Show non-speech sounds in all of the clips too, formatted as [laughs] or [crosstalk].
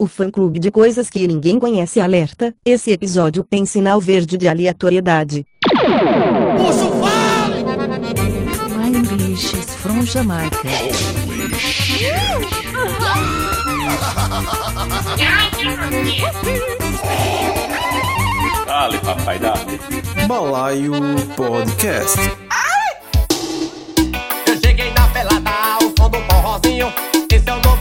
O fã-clube de coisas que ninguém conhece alerta, esse episódio tem sinal verde de aleatoriedade. Moço, fale! My English is from Jamaica. Dale, papai, dale. Balaio Podcast. Eu cheguei na pelada ao som do forrozinho.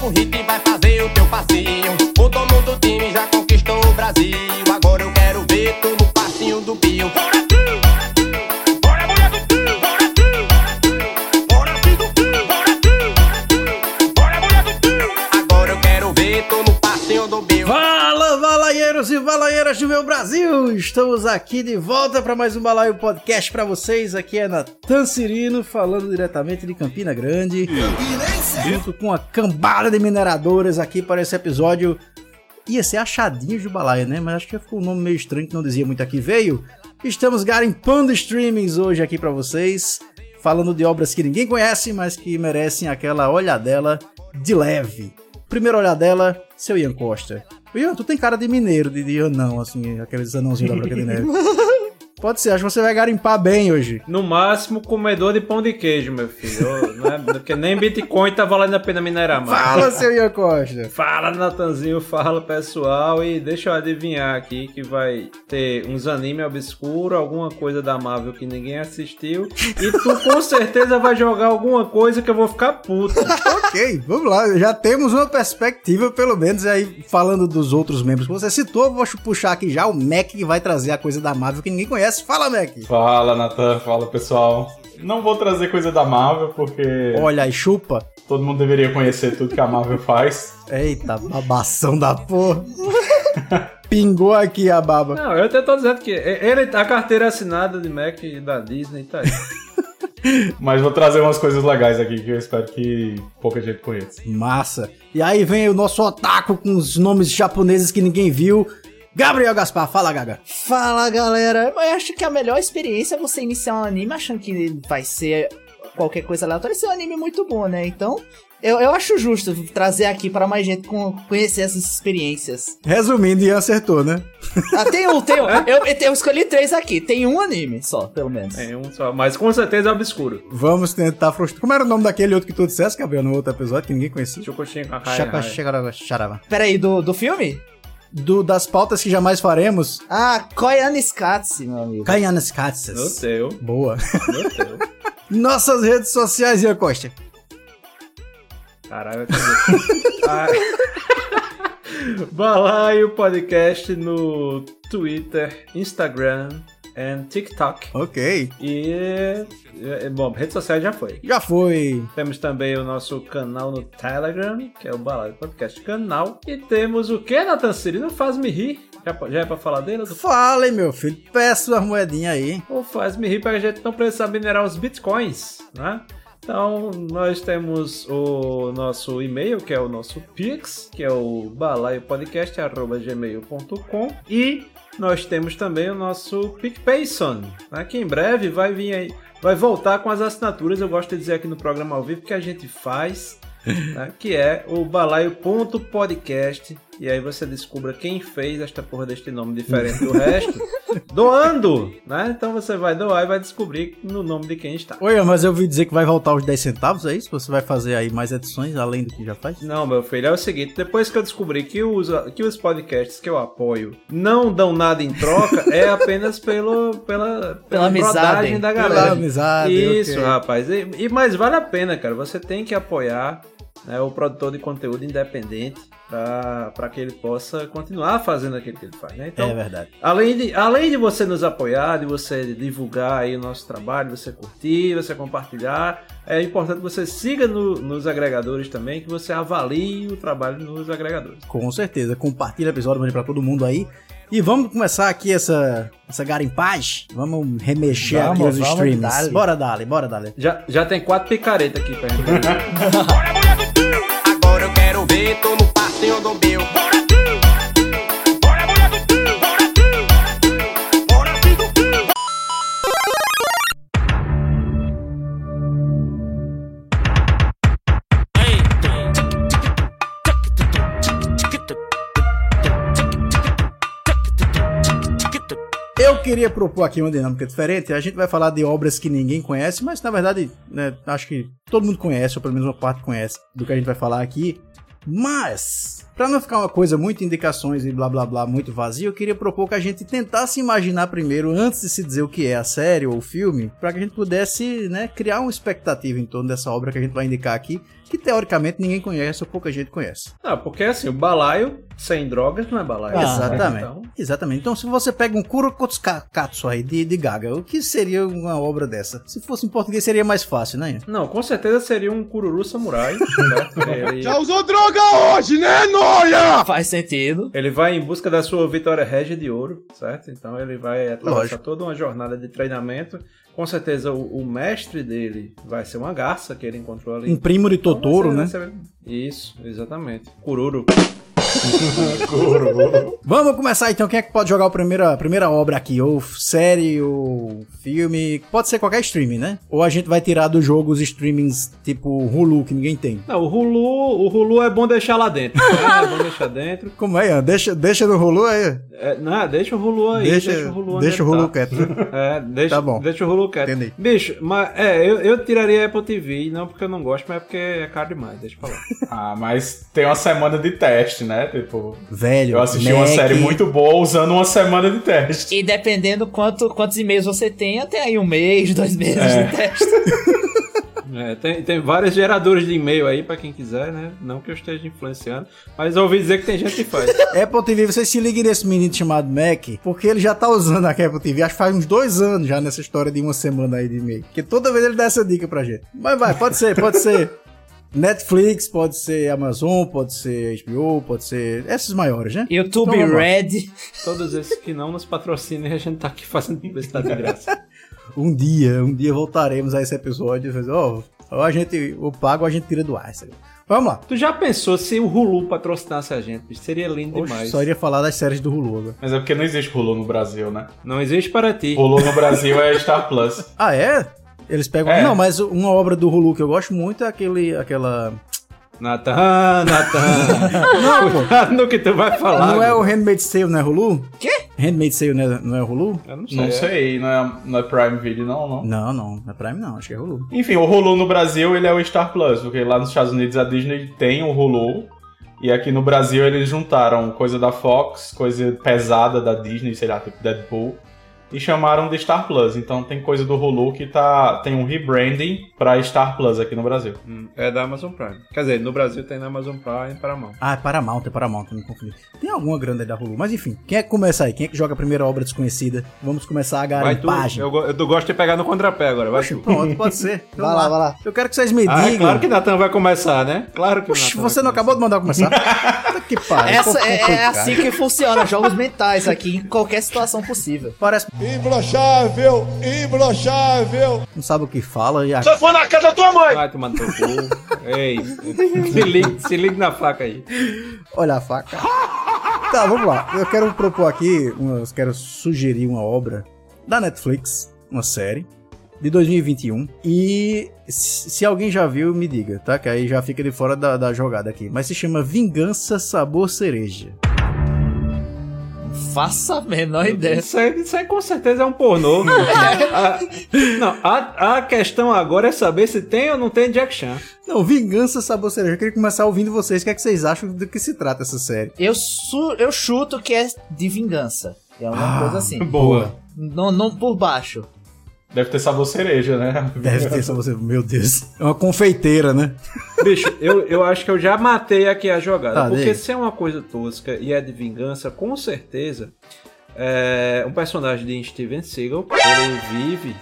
Novo hit, vai fazer o teu passinho. O dono do time já conquistou o Brasil. Agora eu quero ver tu no passinho do Bill. Valaieiras do meu Brasil! Estamos aqui de volta para mais um Balaio Podcast para vocês. Aqui é Natan Cirino, falando diretamente de Campina Grande. Junto com a cambada de mineradoras aqui para esse episódio. Ia ser Achadinhos do Balaio, né? Mas acho que ficou um nome meio estranho que não dizia muito aqui. Veio. Estamos garimpando streamings hoje aqui para vocês. Falando de obras que ninguém conhece, mas que merecem aquela olhadela de leve. Primeira olhadela, seu Ian Costa. Ian, tu tem cara de mineiro, de, de anão, assim, aqueles anãozinhos da Branca de Neve. [laughs] Pode ser, acho que você vai garimpar bem hoje. No máximo, comedor de pão de queijo, meu filho. Eu, né? Porque nem Bitcoin tá valendo a pena minerar mais. Fala, seu Ian Costa. Fala, Natanzinho, fala pessoal. E deixa eu adivinhar aqui que vai ter uns anime obscuro, alguma coisa da Marvel que ninguém assistiu. E tu com certeza vai jogar alguma coisa que eu vou ficar puto. ok, vamos lá. Já temos uma perspectiva, pelo menos, aí falando dos outros membros que você citou. eu Vou puxar aqui já o Mac que vai trazer a coisa da Marvel que ninguém conhece. Fala, Mac. Fala, Natan. Fala, pessoal. Não vou trazer coisa da Marvel, porque Olha aí, chupa. todo mundo deveria conhecer tudo que a Marvel faz. Eita, babação da porra. [laughs] Pingou aqui a baba. Não, eu até tô dizendo que ele, a carteira assinada de Mac da Disney tá aí. [laughs] Mas vou trazer umas coisas legais aqui que eu espero que pouca gente conheça. Massa. E aí vem o nosso otaku com os nomes japoneses que ninguém viu. Gabriel Gaspar, fala, Gaga. Fala galera, eu acho que a melhor experiência é você iniciar um anime achando que vai ser qualquer coisa aleatória, esse é um anime muito bom, né? Então, eu, eu acho justo trazer aqui para mais gente com- conhecer essas experiências. Resumindo, Ian acertou, né? Ah, tem um, tem um. [laughs] Eu, eu escolhi três aqui, tem um anime só, pelo menos. É um só, mas com certeza é obscuro. Vamos tentar frustrar. Como era o nome daquele outro que tu dissesse, Gabriel, no outro episódio, que ninguém conhecia? Chacarava- charava. Peraí, do, do filme? Do, das pautas que jamais faremos, Ah, Koyaanisqatsi, meu amigo. Kaianas No teu, Boa. no teu. [laughs] Nossas redes sociais, Ian Costa. Caralho? [laughs] Ah. Balaio Podcast no Twitter, Instagram e TikTok. Ok. E, é, bom, rede social já foi. Já foi. Temos também o nosso canal no Telegram, que é o Balaio Podcast Canal. E temos o que, Nathan Siri? Não faz-me rir. Já, já é pra falar dele? Fala, meu filho. Peça uma moedinha aí. Ou faz-me rir para a gente não precisar minerar os bitcoins, né? Então, nós temos o nosso e-mail, que é o nosso Pix, que é o balaiopodcast.gmail.com e nós temos também o nosso PicPayson, né? que em breve vai vir aí, vai voltar com as assinaturas, eu gosto de dizer aqui no programa ao vivo que a gente faz, [laughs] né? que é o balaio.podcast e aí você descubra quem fez esta porra deste nome diferente do resto, [laughs] doando, né? Então você vai doar e vai descobrir no nome de quem está. Oi, mas eu ouvi dizer que vai voltar os 10 centavos, é isso? Você vai fazer aí mais edições além do que já faz? Não, meu filho, é o seguinte, depois que eu descobri que os, que os podcasts que eu apoio não dão nada em troca, é [laughs] apenas pelo, pela, Pela amizade. brodagem da Pela galera. amizade, Isso, ok. rapaz. E, e mas vale a pena, cara. Você tem que apoiar né, o produtor de conteúdo independente para que ele possa continuar fazendo aquilo que ele faz, né? Então, é verdade. Além de, além de você nos apoiar, de você divulgar aí o nosso trabalho, você curtir, você compartilhar, é importante que você siga no- nos agregadores também, que você avalie o trabalho nos agregadores. Com certeza. Compartilha o episódio, mande pra todo mundo aí. E vamos começar aqui essa, essa garimpagem. Vamos remexer Vamos, aqui os streams. dale. Bora, dale, bora, dale. Já, já tem quatro picaretas aqui pra gente. [laughs] quero ver, tô no passinho do Bora bora bora bora. Eu queria propor aqui uma dinâmica diferente. A gente vai falar de obras que ninguém conhece, mas na verdade, né, acho que todo mundo conhece, ou pelo menos uma parte conhece do que a gente vai falar aqui. Mas, pra não ficar uma coisa muito indicações e blá blá blá muito vazio, eu queria propor que a gente tentasse imaginar primeiro, antes de se dizer o que é a série ou o filme, pra que a gente pudesse, né, criar uma expectativa em torno dessa obra que a gente vai indicar aqui, que teoricamente ninguém conhece ou pouca gente conhece. Não, porque assim, o balaio sem drogas não é balaio. Ah, Exatamente. Então, Exatamente. Então, se você pega um Kurokotsu aí de, de Gaga, o que seria uma obra dessa? Se fosse em português, seria mais fácil, né? não, com certeza seria um cururu samurai. certo? [laughs] Ele, usou droga hoje, né, Noia? Faz sentido. ele vai em busca da sua vitória régia de ouro, certo? Então ele vai atravessar Lógico. toda uma jornada de treinamento. Com certeza o, o mestre dele vai ser uma garça que ele encontrou ali. Um primo de Então, Totoro, vai né? ser- Isso, exatamente. Kururu. [laughs] Vamos começar então. Quem é que pode jogar a primeira, a primeira obra aqui? Ou série, ou filme. Pode ser qualquer streaming, né? Ou a gente vai tirar do jogo os streamings tipo Hulu, que ninguém tem. Não, o Hulu, o Hulu é bom deixar lá dentro. né? É bom deixar dentro. Como é? Ian? Deixa, deixa no Hulu aí. É, não, deixa o Hulu aí. Deixa, Deixa, o Hulu deixa o Hulu tá. quieto. É, deixa, Tá bom. deixa o Hulu quieto. Entendi. Bicho, mas é, eu, eu tiraria Apple TV, não porque eu não gosto, mas porque é caro demais, deixa pra lá. Ah, mas tem uma semana de teste, né? Tipo, Velho. eu assisti uma Mac, série muito boa usando uma semana de teste. E dependendo quanto, quantos e-mails você tem aí um mês, dois meses É. de teste. [laughs] É, tem, tem vários geradores de e-mail aí pra quem quiser, né? Não que eu esteja influenciando, mas eu ouvi dizer que tem gente que faz. [laughs] Apple TV, você se liga nesse menino chamado Mac, porque ele já tá usando a Apple TV, acho que faz uns dois anos já nessa história de uma semana aí de e-mail. Porque toda vez ele dá essa dica pra gente. Mas vai, pode ser, pode ser [laughs] Netflix, pode ser Amazon, pode ser HBO, pode ser esses maiores, né? YouTube Então. Red. Todos esses que não nos patrocinem, a gente tá aqui fazendo publicidade de graça. [laughs] Um dia, um dia voltaremos a esse episódio e dizer, ó, ou a gente, o pago ou a gente tira do ar. sabe? Vamos lá. Tu já pensou se o Hulu patrocinasse a gente? Seria lindo Oxe, demais. só iria falar das séries do Hulu agora. Mas é porque não existe Hulu no Brasil, né? Não existe para ti. Hulu no Brasil é Star Plus. Ah, é? Eles pegam. É. Não, mas uma obra do Hulu que eu gosto muito é aquele, aquela. Natan, Natan. [laughs] Não, pô. Cuidado no que tu vai falar. Não é o bicho. Handmaid's Tale, não é Hulu? Quê? Handmaid's Tale não é, não é Hulu? Eu não sei. Não sei, não é, não é Prime Video, não, não. Não, não, não é Prime não, acho que é Hulu. Enfim, o Hulu no Brasil ele é o Star Plus, porque lá nos Estados Unidos a Disney tem o Hulu. E aqui no Brasil eles juntaram coisa da Fox, coisa pesada da Disney, sei lá, tipo Deadpool. E chamaram de Star Plus. Então tem coisa do Hulu que tá, tem um rebranding pra Star Plus aqui no Brasil. Hum, É da Amazon Prime. Quer dizer, no Brasil tem na Amazon Prime e Paramount. Ah, é Paramount, é Paramount, me confundi. Tem alguma grande aí da Hulu, mas enfim. Quem é que começa aí? Quem é que joga a primeira obra desconhecida? Vamos começar a Vai tu, garimpagem. eu, eu gosto de pegar no contrapé agora, vai Oxe, tu. pronto, pode ser. [laughs] Então Vai lá, vai lá. Eu quero que vocês me Ah, digam. é claro que Natan vai começar, né? Claro que Nathan você não acabou de mandar começar? [laughs] Que pariu. Essa é, é assim que funciona, jogos mentais aqui, em qualquer situação possível. Parece Imbrochável, imbrochável. não sabe o que fala e a... Você foi na casa da tua mãe. Vai tomar no teu cu. Ei, se ligue, se ligue na faca aí. Olha a faca. Tá, vamos lá. Eu quero propor aqui, eu quero sugerir uma obra da Netflix, uma série de 2021. E se se alguém já viu, me diga, tá? Que aí já fica de fora da, da jogada aqui. Mas se chama Vingança Sabor Cereja. Faça a menor ideia. Isso aí, isso aí com certeza é um pornô. [laughs] A- não, a, a questão agora é saber se tem ou não tem Jack Chan. Não, Vingança Sabor Cereja. Eu queria começar ouvindo vocês. O que é que vocês acham do que se trata essa série? Eu, su- eu chuto que é de vingança. É uma Ah, coisa assim. Boa. Não, não por baixo. Deve ter sabor cereja, né? Deve ter essa você. Meu Deus. É uma confeiteira, né? Bicho, eu, eu acho que eu já matei aqui a jogada. Tá, porque se é uma coisa tosca e é de vingança, com certeza. É um personagem de Steven Seagal. Ele vive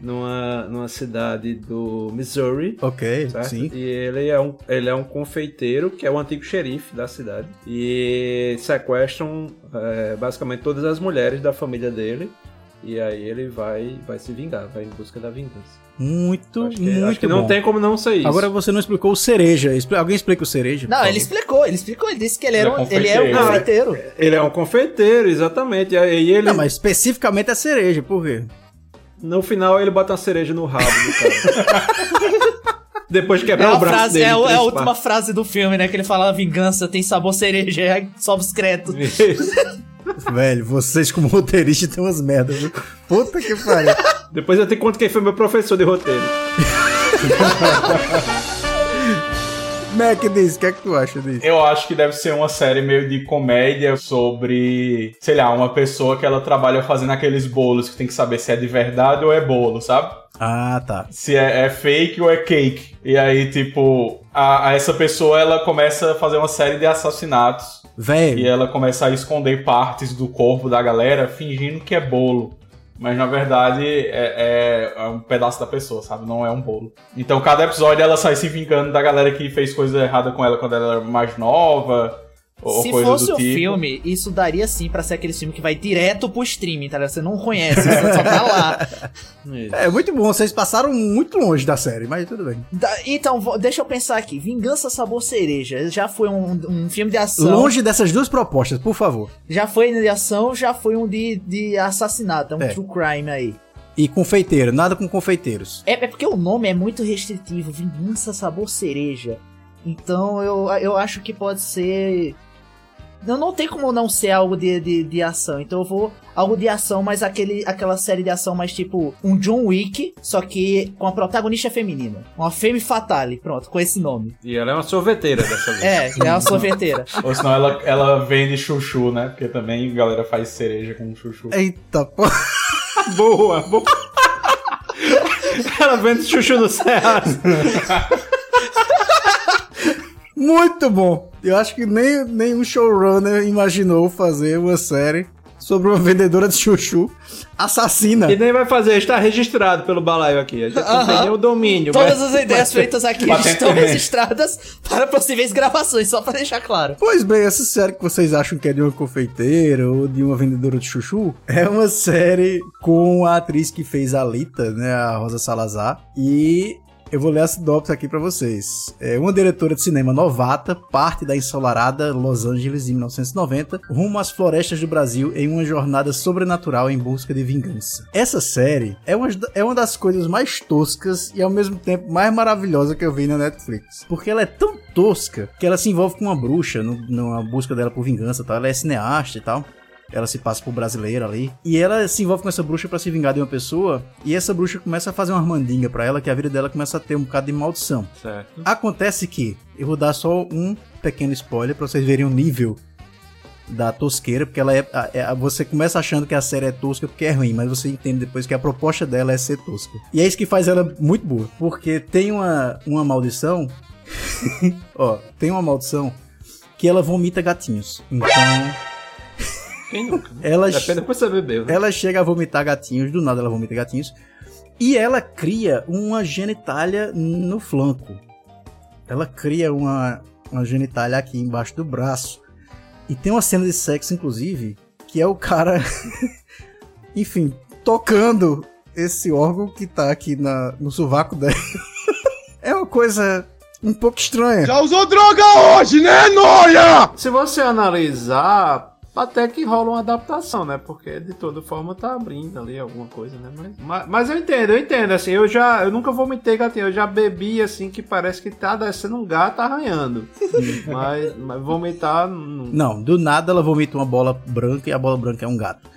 numa, numa cidade do Missouri. Ok, certo? sim. E ele é, um, ele é um confeiteiro, que é o antigo xerife da cidade. E sequestram é, basicamente todas as mulheres da família dele. E aí ele vai, vai se vingar, vai em busca da vingança. Muito, acho que, muito acho que não bom. tem como não ser isso. Agora você não explicou o cereja. Alguém explica o cereja? Não, ele explicou, ele explicou, ele disse que ele, era Ele é um, ele é um confeiteiro. confeiteiro. Ele é um confeiteiro, exatamente. E aí ele, Não, mas especificamente a cereja, por quê? no final, ele bota uma cereja no rabo do cara. [laughs] Depois É, quebrar a, o braço frase, dele. é, é a última partes. frase do filme, né? Que ele fala: vingança tem sabor cereja, os créditos. Isso. Velho, vocês como roteiristas tem umas merdas, viu? Puta que pariu. Depois eu te conto quem foi meu professor de roteiro. Mac diz, o que é que tu acha disso? Eu acho que deve ser uma série meio de comédia sobre, sei lá, uma pessoa que ela trabalha fazendo aqueles bolos que tem que saber se é de verdade ou é bolo, sabe? Ah, tá. Se é, é fake ou é cake. E aí, tipo, a, a essa pessoa ela começa a fazer uma série de assassinatos. Velho. E ela começa a esconder partes do corpo da galera fingindo que é bolo. Mas na verdade é, é- é um pedaço da pessoa, sabe? Não é um bolo. Então cada episódio ela sai se vingando da galera que fez coisa errada com ela quando ela era mais nova. Ou Se fosse um tipo. filme, isso daria sim pra ser aquele filme que vai direto pro streaming, tá ligado? Você não conhece, você só tá lá. [laughs] É muito bom, vocês passaram muito longe da série, mas tudo bem. Da- então, deixa eu pensar aqui. Vingança Sabor Cereja. Já foi um, um filme de ação. Longe dessas duas propostas, por favor. Já foi de ação, já foi um de, de assassinato. É um É. true crime aí. E confeiteiro, nada com confeiteiros. É, é porque o nome é muito restritivo. Vingança Sabor Cereja. Então eu, eu acho que pode ser. Não, não tem como não ser algo de, de, de ação. Então eu vou. Algo de ação, mas aquele, aquela série de ação mais tipo um John Wick, só que com a protagonista feminina. Uma Femme Fatale, pronto, com esse nome. E ela é uma sorveteira dessa vez. [laughs] É, é uma sorveteira. [laughs] Ou senão ela, ela vende chuchu, né? Porque também a galera faz cereja com chuchu. Eita porra. [laughs] Boa, boa. Ela vende chuchu no Ceasa. Muito bom. Eu acho que nem nenhum showrunner imaginou fazer uma série sobre uma vendedora de chuchu assassina. E nem vai fazer, está registrado pelo balaio aqui. A gente não tem Aham. nem o domínio. Todas mas- as ideias feitas aqui estão registradas para possíveis gravações, só pra deixar claro. Pois bem, essa série que vocês acham que é de uma confeiteira ou de uma vendedora de chuchu é uma série com a atriz que fez a Lita, né, a Rosa Salazar, e eu vou ler a sinopse aqui pra vocês. É uma diretora de cinema novata, parte da ensolarada Los Angeles em 1990, rumo às florestas do Brasil em uma jornada sobrenatural em busca de vingança. Essa série é uma, é uma das coisas mais toscas e ao mesmo tempo mais maravilhosa que eu vi na Netflix. Porque ela é tão tosca que ela se envolve com uma bruxa no, busca dela por vingança, tá? Ela é cineasta e tal. Ela se passa por brasileira ali. E ela se envolve com essa bruxa pra se vingar de uma pessoa. E essa bruxa começa a fazer uma mandinga pra ela, que a vida dela começa a ter um bocado de maldição. Certo. Acontece que, eu vou dar só um pequeno spoiler pra vocês verem o nível da tosqueira, porque ela é, é- Você começa achando que a série é tosca porque é ruim, mas você entende depois que a proposta dela é ser tosca. E é isso que faz ela muito boa. Porque tem uma, uma maldição. [laughs] ó, tem uma maldição que ela vomita gatinhos. Então. Quem nunca? né? Ela, Depende depois você bebeu, né? ela chega a vomitar gatinhos, do nada ela vomita gatinhos. E ela cria uma genitália no flanco. Ela cria uma, uma genitália aqui embaixo do braço. E tem uma cena de sexo, inclusive, que é o cara, [laughs] enfim, tocando esse órgão que tá aqui na, no sovaco dela. [laughs] é uma coisa um pouco estranha. Já usou droga hoje, né, Noia? Se você analisar, até que rola uma adaptação, né? Porque de toda forma tá abrindo ali alguma coisa, né? Mas, mas, mas eu entendo, eu entendo, assim, eu já, eu nunca vomitei gatinho, eu já bebi, assim, que parece que tá descendo um gato arranhando. [laughs] mas, mas vomitar, não. Não, do nada ela vomita uma bola branca e a bola branca é um gato.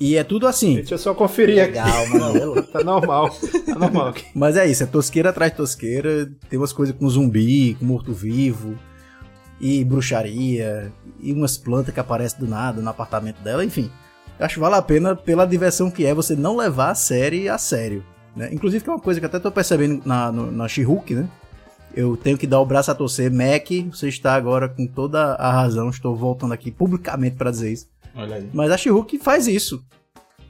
E é tudo assim. Deixa eu só conferir aqui. Legal, mano. [laughs] Tá normal, tá normal aqui. Mas é isso, é tosqueira atrás de tosqueira. Tem umas coisas com zumbi, com morto-vivo, e bruxaria, e umas plantas que aparecem do nada no apartamento dela, enfim. Acho que vale a pena pela diversão que é você não levar a série a sério. Né? Inclusive, que é uma coisa que até tô percebendo na, no- na She-Hulk, né? Eu tenho que dar o braço a torcer. Mac, você está agora com toda a razão. Estou voltando aqui publicamente para dizer isso. Mas a She-Hulk faz isso.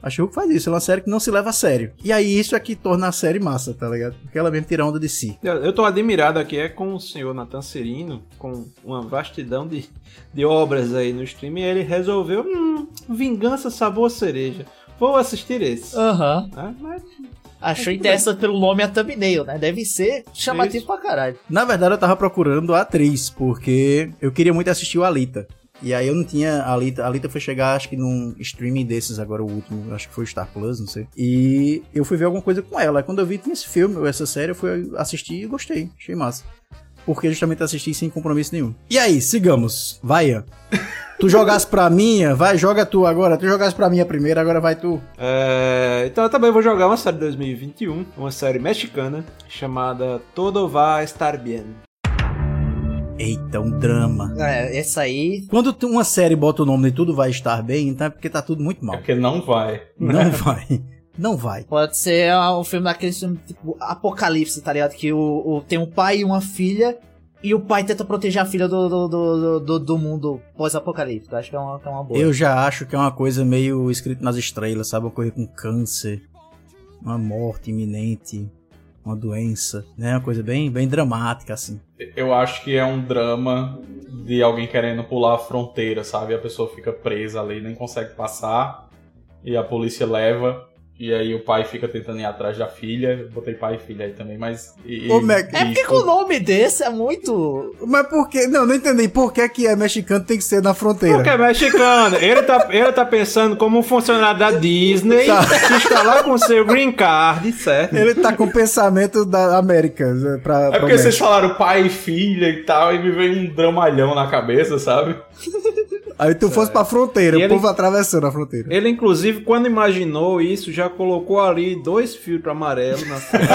A She-Hulk faz isso. Ela é uma série que não se leva a sério. E aí isso é que torna a série massa, tá ligado? Porque ela mesmo tira onda de si. Eu eu tô admirado aqui é com o senhor Nathan Serino, com uma vastidão de, de obras aí no stream, e ele resolveu, hum, Vingança Sabor Cereja. Vou assistir esse. Aham. né? Mas Achou interessante pelo nome a thumbnail, né? Deve ser chamativo Isso. pra caralho. Na verdade, eu tava procurando a atriz, porque eu queria muito assistir o Alita. E aí eu não tinha a Alita. A Alita foi chegar, acho que num streaming desses agora, o último. Acho que foi o Star Plus, não sei. E eu fui ver alguma coisa com ela. Aí Quando eu vi tinha esse filme, ou essa série, eu fui assistir e gostei. Achei massa. porque justamente assisti sem compromisso nenhum. E aí, sigamos. Vai, Ian. [laughs] Tu jogasse pra minha, vai, joga tu agora. Tu jogasse pra minha primeiro, agora vai tu. É, então eu também vou jogar uma série de 2021, uma série mexicana chamada Todo Va Estar Bien. Eita, um drama. É, essa aí. Quando uma série bota o nome de tudo vai estar bem, então é porque tá tudo muito É mal. porque não vai. Não [laughs] vai. Não vai. Pode ser um filme daqueles tipo Apocalipse, tá ligado? Que o, o- tem um pai e uma filha. E o pai tenta proteger a filha do, do, do, do, do mundo pós-apocalipse. Acho que é uma, que é uma boa. Eu já acho que é uma coisa meio escrito nas estrelas, sabe? Uma coisa com câncer, uma morte iminente, uma doença, né? Uma coisa bem, bem dramática, assim. Eu acho que é um drama de alguém querendo pular a fronteira, sabe? A pessoa fica presa ali, nem consegue passar. E a polícia leva. E aí o pai fica tentando ir atrás da filha. Botei pai e filha aí também, mas. E, Ô, Mac, É porque com o nome desse é muito. Mas por que? Não, não entendi. Por que, que é mexicano tem que ser na fronteira? Porque é mexicano. Ele tá, ele tá pensando como um funcionário da Disney Tá. que está lá com seu green card, certo? Ele tá com o pensamento da América. né, Pra, É pra porque vocês falaram pai e filha e tal, e me veio um dramalhão na cabeça, sabe? Aí tu fosse pra fronteira, E o ele- povo atravessando a fronteira. Ele, inclusive, quando imaginou isso, já colocou ali dois filtros amarelos na frente.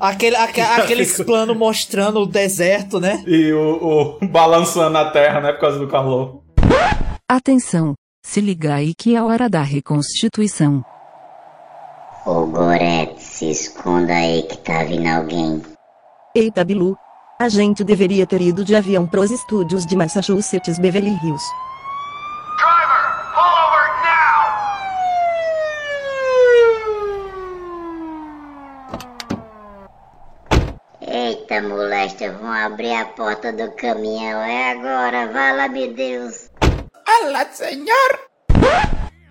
Aquele, aque- [laughs] aqueles planos mostrando o deserto, né? E o, o balançando a terra, né? Por causa do calor. Atenção! Se liga aí que é hora da reconstituição. Ô Gorete, se esconda aí que tá vindo alguém. Eita Bilu. A gente deveria ter ido de avião pros estúdios de Massachusetts Beverly Hills. Eita molesta, vão abrir a porta do caminhão. É agora, vala meu Deus.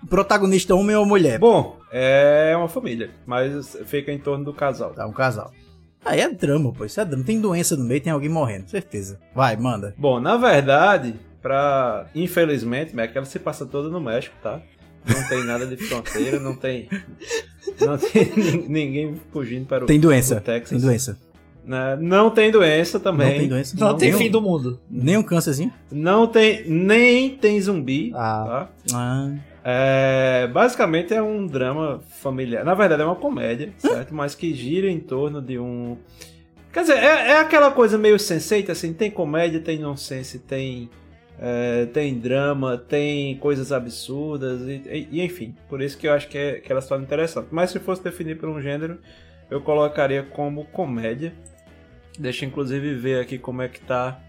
O protagonista é homem ou mulher? Bom, é uma família, mas fica em torno do casal. Tá, um casal. Aí é drama, pô. Isso é drama. Tem doença no meio, tem alguém morrendo, certeza. Vai, manda. Bom, na verdade, pra. Infelizmente, Mac, ela se passa toda no México, tá? Não tem nada de fronteira, não tem. Não tem [laughs] nin- ninguém fugindo para o, Tem doença. o Texas. Tem doença. Né? Não tem doença também. Não tem doença. Não, tem nem fim um- do mundo. Nem um câncerzinho? Não tem. Nem tem zumbi. Ah. Tá? Ah. É, basicamente é um drama familiar. Na verdade é uma comédia, certo? Mas que gira em torno de um. Quer dizer, é, é aquela coisa meio senseita, assim, tem comédia, tem nonsense, tem. é, tem drama, tem coisas absurdas, e, e- e enfim. Por isso que eu acho que, é, que elas são interessantes. Mas se fosse definir por um gênero, eu colocaria como comédia. Deixa eu, inclusive ver aqui como é que tá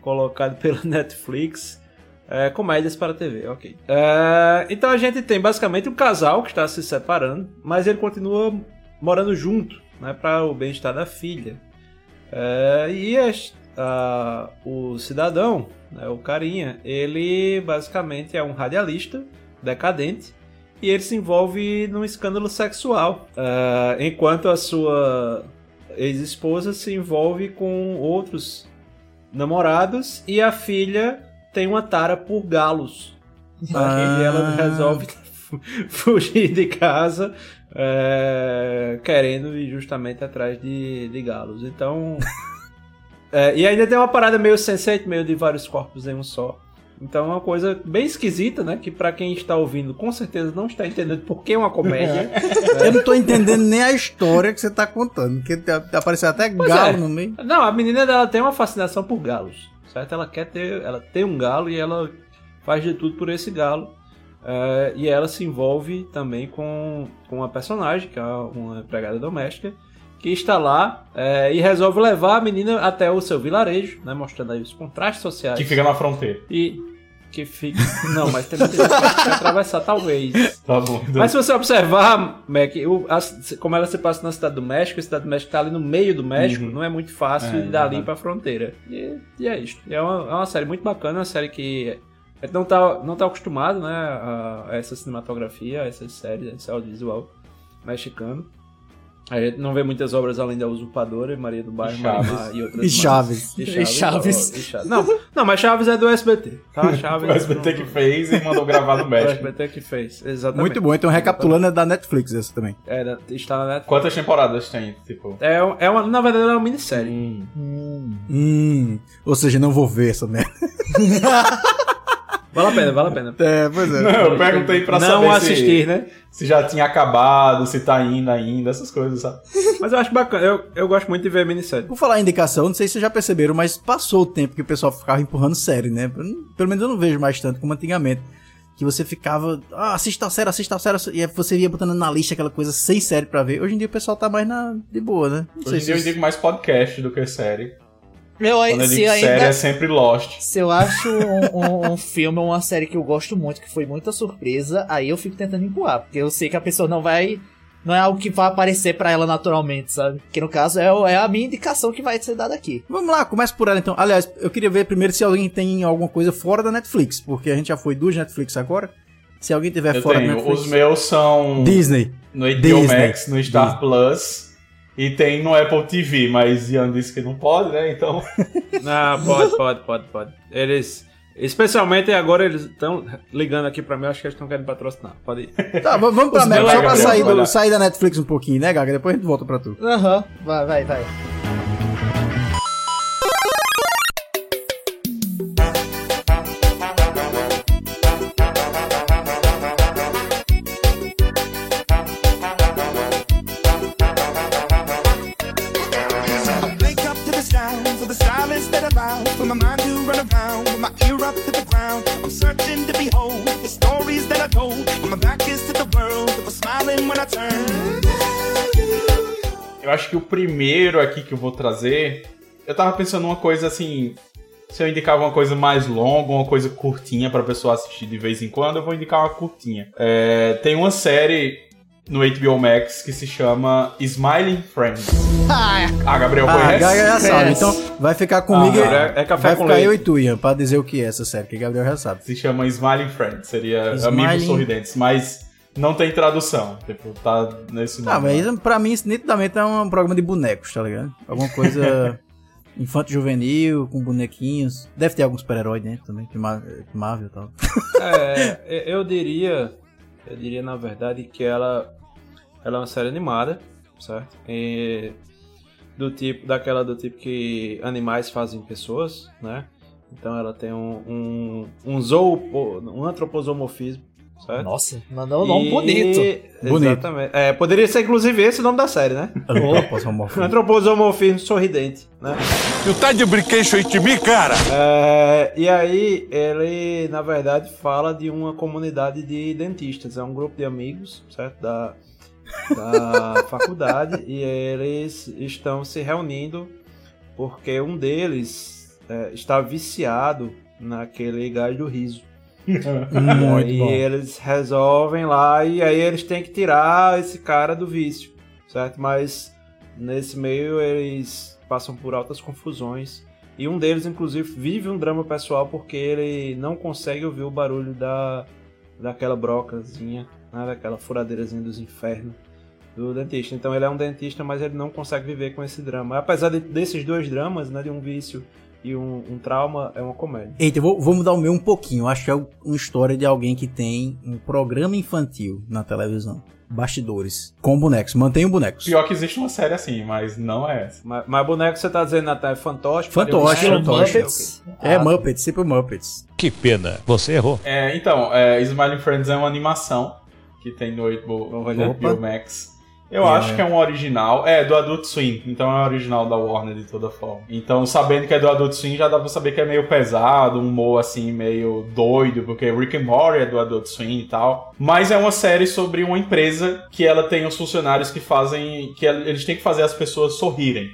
colocado [laughs] pela Netflix. É, comédias para TV, ok. É, então a gente tem basicamente um casal que está se separando, mas ele continua morando junto, né, para o bem-estar da filha. É, e as- a- o cidadão, né, o carinha, ele basicamente é um radialista decadente e ele se envolve num escândalo sexual, é, enquanto a sua ex-esposa se envolve com outros namorados e a filha tem uma tara por galos. Ah. E ela resolve fu- [laughs] fugir de casa é, querendo ir justamente atrás de, de galos. Então. [laughs] é, e ainda tem uma parada meio sensate, meio de vários corpos em um só. Então é uma coisa bem esquisita, né? Que pra quem está ouvindo, com certeza não está entendendo por que é uma comédia. [laughs] Eu não tô entendendo nem a história que você tá contando. Porque tá- tá aparecendo até Pois galo é. no meio. Não, a menina dela tem uma fascinação por galos, Ela quer ter, ela tem um galo e ela faz de tudo por esse galo. É, e ela se envolve também com, com uma personagem, que é uma empregada doméstica, que está lá é, e resolve levar a menina até o seu vilarejo, né, mostrando aí os contrastes sociais. Que fica na fronteira. E que fica. Não, mas tem muita gente que atravessar, talvez. Tá bom. Mas se você observar, Mac, o- a- como ela se passa na Cidade do México, a Cidade do México tá ali no meio do México, Uhum. não é muito fácil É, ir dali verdade. pra fronteira. E, e é isso. É uma, é uma série muito bacana, uma série que a não tá, não tá acostumado né, a, a essa cinematografia, a essas séries, a esse audiovisual mexicano. A gente não vê muitas obras além da Usurpadora, Maria do Bairro, E Chaves. Marimar e outras E. Chaves. E E Chaves. ó, e [laughs] Chaves. Não, não, mas Chaves é do SBT, tá? [laughs] Chaves O SBT que fez e mandou gravar no [laughs] O México. SBT que fez, exatamente. Muito bom, então recapitulando é da Netflix essa também. É, está na Netflix. Quantas temporadas tem? Tipo. É, é uma, na verdade, é uma minissérie. Hum, ou seja, não vou ver essa merda. Vale a pena, vale a pena. É, pois é. Não, eu perguntei pra não saber assistir, se, né? se já tinha acabado, se tá indo ainda, essas coisas, sabe? Mas eu acho bacana, eu, eu gosto muito de ver minissérie. Por falar em indicação, não sei se vocês já perceberam, mas passou o tempo que o pessoal ficava empurrando série, né? Pelo menos eu não vejo mais tanto como antigamente. Que você ficava, ah, assista a série, assista a série, e aí você ia botando na lista aquela coisa sem série pra ver. Hoje em dia o pessoal tá mais na, de boa, né? Não Hoje em dia eu digo mais podcast do que série. Eu, Quando eu se digo ainda... série é sempre Lost. Se eu acho um, um- um filme ou uma série que eu gosto muito, que foi muita surpresa, aí eu fico tentando empurrar. Porque eu sei que a pessoa não vai. Não é algo que vai aparecer pra ela naturalmente, sabe? Que no caso é, é a minha indicação que vai ser dada aqui. Vamos lá, começa por ela então. Aliás, eu queria ver primeiro se alguém tem alguma coisa fora da Netflix, porque a gente já foi duas Netflix agora. Se alguém tiver Eu fora da tenho. Netflix. Os meus são Disney. no HBO Disney. Max, no Star Disney. Plus e tem no Apple TV, mas Ian disse que não pode, né? Então. [laughs] Ah, pode, pode, pode, pode. Eles. Especialmente agora eles estão ligando aqui pra mim, acho que eles estão querendo patrocinar. Pode ir. [laughs] Tá, vamos pra Mac, meus- só pra sair, do, sair da Netflix um pouquinho, né, Gaga? Depois a gente volta pra tu. Aham, vai, vai, vai. Acho que o primeiro aqui que eu vou trazer. Eu tava pensando uma coisa assim. Se eu indicava uma coisa mais longa, uma coisa curtinha pra pessoa assistir de vez em quando, eu vou indicar uma curtinha. É, tem uma série no HBO Max que se chama Smiling Friends. Ah, Gabriel Ah, conhece? Gaga já sabe. Então vai ficar comigo. Ah, é- é café vai com ficar leite. eu e tu, Ian, pra dizer o que é essa série, que Gabriel já sabe. Se chama Smiling Friends, seria Smiling- Amigos Sorridentes, mas não tem tradução. Tipo, tá nesse nome. Ah, mas isso, pra mim, isso nitidamente é um programa de bonecos, tá ligado? Alguma coisa [laughs] infanto juvenil, com bonequinhos. Deve ter alguns super-heróis dentro também, que Mar- que Marvel e tal. É, eu diria. Eu diria, na verdade, que ela, ela é uma série animada, certo? E do tipo, daquela do tipo que animais fazem pessoas, né? Então ela tem um, um, um zoopo, um antroposomorfismo, certo? Nossa, mandou um nome E- bonito. Bonito. Exatamente. É, poderia ser inclusive esse o nome da série, né? Antroposomorfismo. [laughs] Antroposomorfismo sorridente, né? Tu tá de brinquedo de mim, cara? É, e aí, ele, na verdade, fala de uma comunidade de dentistas. É um grupo de amigos, certo? Da, da [laughs] faculdade. E eles estão se reunindo porque um deles é, está viciado naquele gás do riso. [laughs] Muito e bom. eles resolvem lá e aí eles têm que tirar esse cara do vício, certo? Mas nesse meio eles passam por altas confusões. E um deles, inclusive, vive um drama pessoal porque ele não consegue ouvir o barulho da, daquela brocazinha, né? daquela furadeirazinha dos infernos do dentista. Então ele é um dentista, mas ele não consegue viver com esse drama. Apesar de- desses dois dramas, né, de um vício e um, um trauma, é uma comédia. Eita, vou, vou mudar o meu um pouquinho. Eu acho que é uma história de alguém que tem um programa infantil na televisão. Bastidores. Com bonecos. Mantenham bonecos. Pior que existe uma série assim, mas não é essa. Mas, mas boneco você tá dizendo, Natal, é fantoche? Fantoche, fantoche. Muppets? É Ah, Muppets, sempre Muppets. Que pena, você errou. É, então, é, Smiling Friends é uma animação que tem no HBO, no. HBO Max. Eu É. acho que é um original. É, do Adult Swim. Então é um original da Warner de toda forma. Então, sabendo que é do Adult Swim, já dá pra saber que é meio pesado, um humor assim, meio doido, porque Rick and Morty é do Adult Swim e tal. Mas é uma série sobre uma empresa que ela tem os funcionários que fazem. que eles têm que fazer as pessoas sorrirem.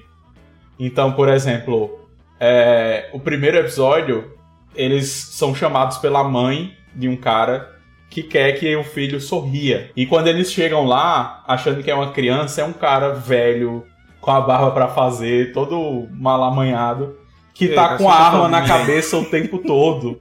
Então, por exemplo, é, o primeiro episódio, eles são chamados pela mãe de um cara que quer que o filho sorria. E quando eles chegam lá, achando que é uma criança, é um cara velho, com a barba pra fazer, todo malamanhado, que Ei, tá cara, com a tá arma na cabeça o tempo todo.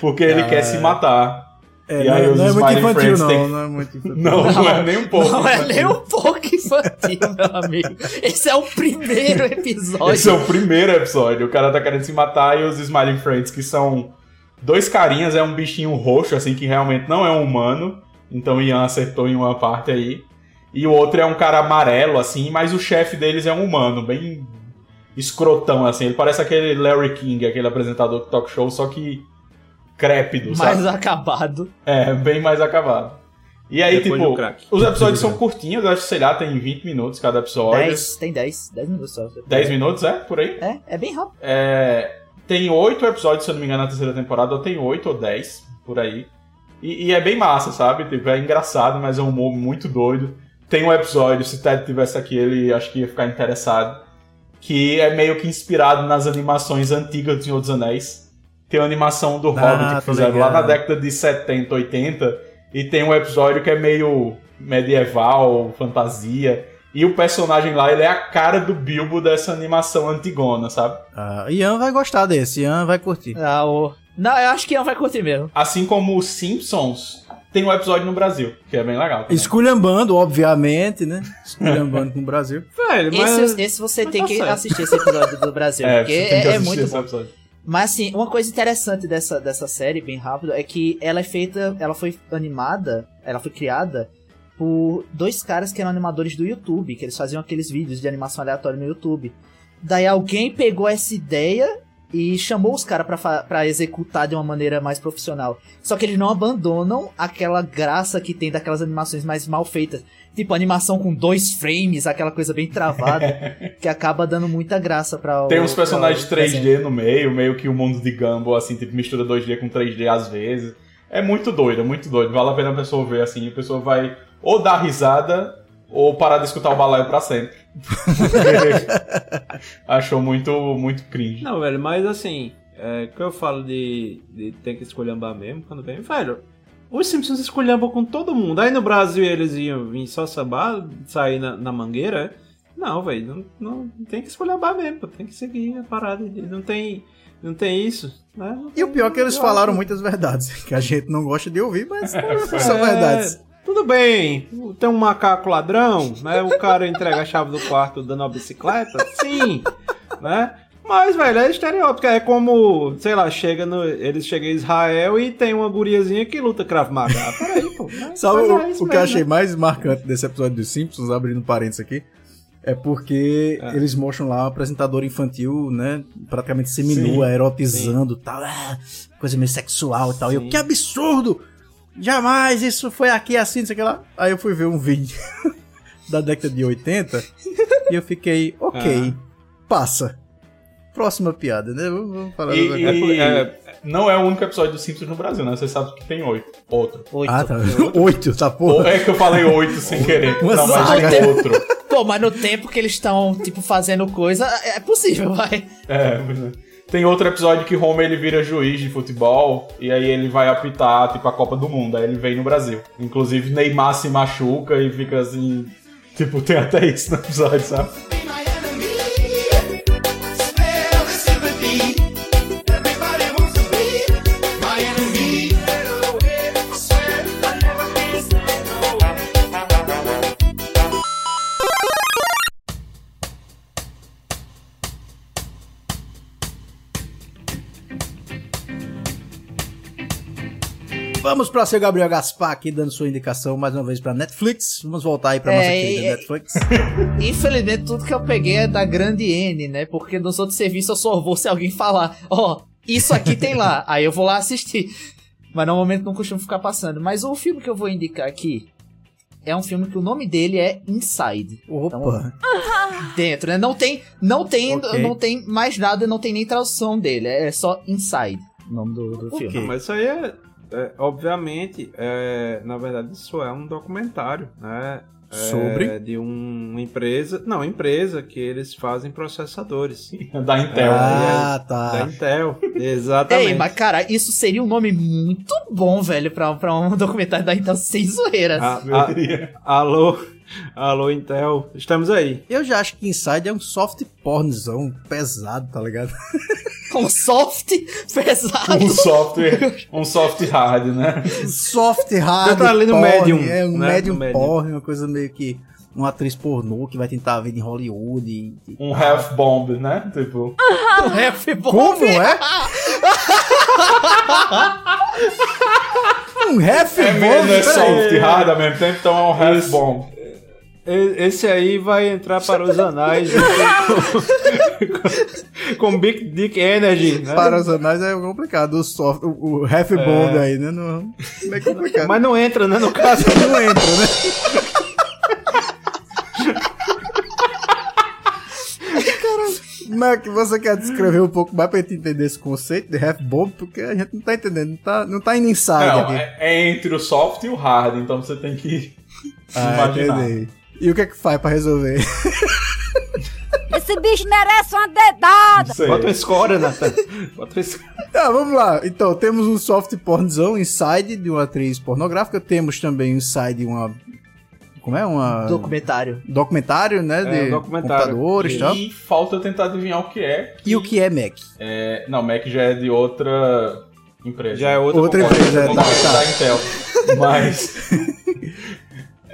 Porque ele Ah, quer se matar. É, E não, aí é- os não é muito infantil, Friends não. tem- Não é muito infantil. [laughs] Não, não, é nem um pouco. Não é infantil. nem um pouco infantil, meu amigo. Esse é o primeiro episódio. [laughs] Esse é o primeiro episódio. O cara tá querendo se matar e os Smiling Friends, que são dois carinhas, é um bichinho roxo, assim, que realmente não é um humano. Então o Ian acertou em uma parte aí. E o outro é um cara amarelo, assim, mas o chefe deles é um humano, bem escrotão, assim. Ele parece aquele Larry King, aquele apresentador de talk show, só que crépido, Mais sabe? acabado. É, bem mais acabado. E aí, Depois tipo, do os episódios [laughs] são curtinhos, eu acho que, sei lá, tem 20 minutos cada episódio. 10, tem 10. 10 minutos só. 10 minutos, é? Por aí? É, é bem rápido. É, tem oito episódios, se eu não me engano, na terceira temporada, ou tem oito ou dez, por aí. E, e é bem massa, sabe? Tipo, é engraçado, mas é um humor muito doido. Tem um episódio, se Ted tivesse aqui, ele acho que ia ficar interessado. Que é meio que inspirado nas animações antigas do Senhor dos Anéis. Tem uma animação do Ah, Hobbit que tô fizeram lá na década de 70, 80. E tem um episódio que é meio medieval, fantasia. E o personagem lá, ele é a cara do Bilbo dessa animação antigona, sabe? Ah, Ian vai gostar desse, Ian vai curtir. Ah, o... Não, eu acho que não vai curtir mesmo. Assim como os Simpsons, tem um episódio no Brasil, que é bem legal. também. Esculhambando, obviamente, né? Esculhambando com o Brasil. [laughs] Velho, mas. Esse, esse você mas tem tá que certo. assistir esse episódio do Brasil, [laughs] É, porque você tem que é, é muito esse bom. episódio. Mas assim, uma coisa interessante dessa, dessa série, bem rápido, é que ela é feita, ela foi animada, ela foi criada por dois caras que eram animadores do YouTube, que eles faziam aqueles vídeos de animação aleatória no YouTube. Daí alguém pegou essa ideia e chamou os caras pra executar de uma maneira mais profissional. Só que eles não abandonam aquela graça que tem daquelas animações mais mal feitas. Tipo, animação com dois frames, aquela coisa bem travada, [laughs] que acaba dando muita graça pra o Tem uns personagens pra o 3D desenho. no meio, meio que o mundo de Gumball, assim, tipo, mistura 2D com 3D às vezes. É muito doido, é muito doido. Vale a pena a pessoa ver, assim, a pessoa vai ou dar risada ou parar de escutar o balaio pra sempre. [laughs] Achou muito, muito cringe. Não, velho, mas assim, é, que eu falo de, de ter que escolhambar mesmo quando vem, velho. Os Simpsons escolhambam com todo mundo. Aí no Brasil eles iam vir só sambar, sair na, na mangueira. é? Não, velho, não, não tem que escolhambar mesmo, tem que seguir a parada. Não tem, não tem isso. Né? Não E o pior é que eles falaram acho- muitas verdades, [laughs] que a gente não gosta de ouvir, mas são É, verdades. Tudo bem, tem um macaco ladrão, né? O cara entrega a chave do quarto dando uma bicicleta, sim, né? Mas, velho, é estereótipo. É como, sei lá, chega no, eles chegam em Israel e tem uma guriazinha que luta Krav Maga. Ah, peraí, pô. né? [laughs] Sabe Mas o, é o que eu achei né? mais marcante desse episódio dos Simpsons, abrindo parênteses aqui, é porque É. eles mostram lá um apresentador infantil, né, praticamente seminua, erotizando e tal, ah, coisa meio sexual e tal. E eu, Sim. que absurdo! Jamais isso foi aqui assim, não sei o que lá. Aí eu fui ver um vídeo [laughs] da década de 80 e eu fiquei, ok, passa. Próxima piada, né? Vamos, falar E, e- É, não é o único episódio dos Simpsons no Brasil, né? Você sabe que tem oito. Outro. Oito. Ah, tá. Oito, [laughs] tá Ou porra. é que eu falei oito sem querer. Uma não, mas saga. tem outro. Pô, mas no tempo que eles estão, tipo, fazendo coisa, é possível, vai. É, é. Tem outro episódio que Homer ele vira juiz de futebol e aí ele vai apitar, tipo, a Copa do Mundo. Aí ele vem no Brasil. Inclusive, Neymar se machuca e fica assim. Tipo, tem até isso no episódio, sabe? Vamos pra seu Gabriel Gaspar aqui dando sua indicação mais uma vez pra Netflix. Vamos voltar aí pra nossa É, querida é- Netflix. [laughs] Infelizmente, tudo que eu peguei é da grande N, né? Porque nos outros serviços eu só vou se alguém falar, ó, isso aqui tem lá. [laughs] Aí eu vou lá assistir. Mas normalmente não costumo ficar passando. Mas o filme que eu vou indicar aqui é um filme que o nome dele é Inside. Opa. Dentro, né? Não tem, não tem, Ok. não tem mais nada, não tem nem tradução dele. É só Inside, o nome do, do filme. Não, mas isso aí é, é, obviamente, é, na verdade, isso é um documentário, né? É, Sobre? de um- uma empresa, não, empresa que eles fazem processadores. [laughs] Da Intel. Ah, Da tá. Intel, [laughs] exatamente. Ei, mas cara, isso seria um nome muito bom, velho, pra, pra um documentário da Intel sem zoeiras. A- alô, Alô, Intel. Estamos aí. Eu já acho que Inside é um soft pornzão pesado, tá ligado? [laughs] Um soft pesado. Um software, um soft hard, né? soft hard. Já tá ali no porn, medium, É um né? medium No medium. porn, uma coisa meio que uma atriz pornô que vai tentar vir em Hollywood. E, e- Um half bomb, né? Tipo. Um rap [laughs] bom. Como é? [laughs] um half É bomb, mesmo, é soft hard ao mesmo tempo, então é um half bomb. Esse aí vai entrar para os anais com, com Big Dick Energy, né? Para os anais é complicado. O soft, o, o half bomb aí, né? Não, não é complicado. Mas não entra, né? No caso. não entra, né? Mac, você quer descrever um pouco mais pra gente entender esse conceito de half bomb? Porque a gente não tá entendendo, não tá, não tá indo inside Não, aqui. é, é entre o soft e o hard, então você tem que Ah, imaginar. entendi. E o que é que faz pra resolver? [laughs] Esse bicho merece uma dedada. Bota uma escória, Nathan. Bota uma escória. [laughs] Tá, vamos lá. Então, temos um soft pornzão inside de uma atriz pornográfica. Temos também inside uma. Como é? Uma. Documentário. Documentário, né? É, de um documentário. computadores e tal. E falta eu tentar adivinhar o que é. E o que é Mac? É, não, Mac já é de outra empresa. Já é outra, Outra empresa, é, tá, tá. da Intel. [laughs] Mas.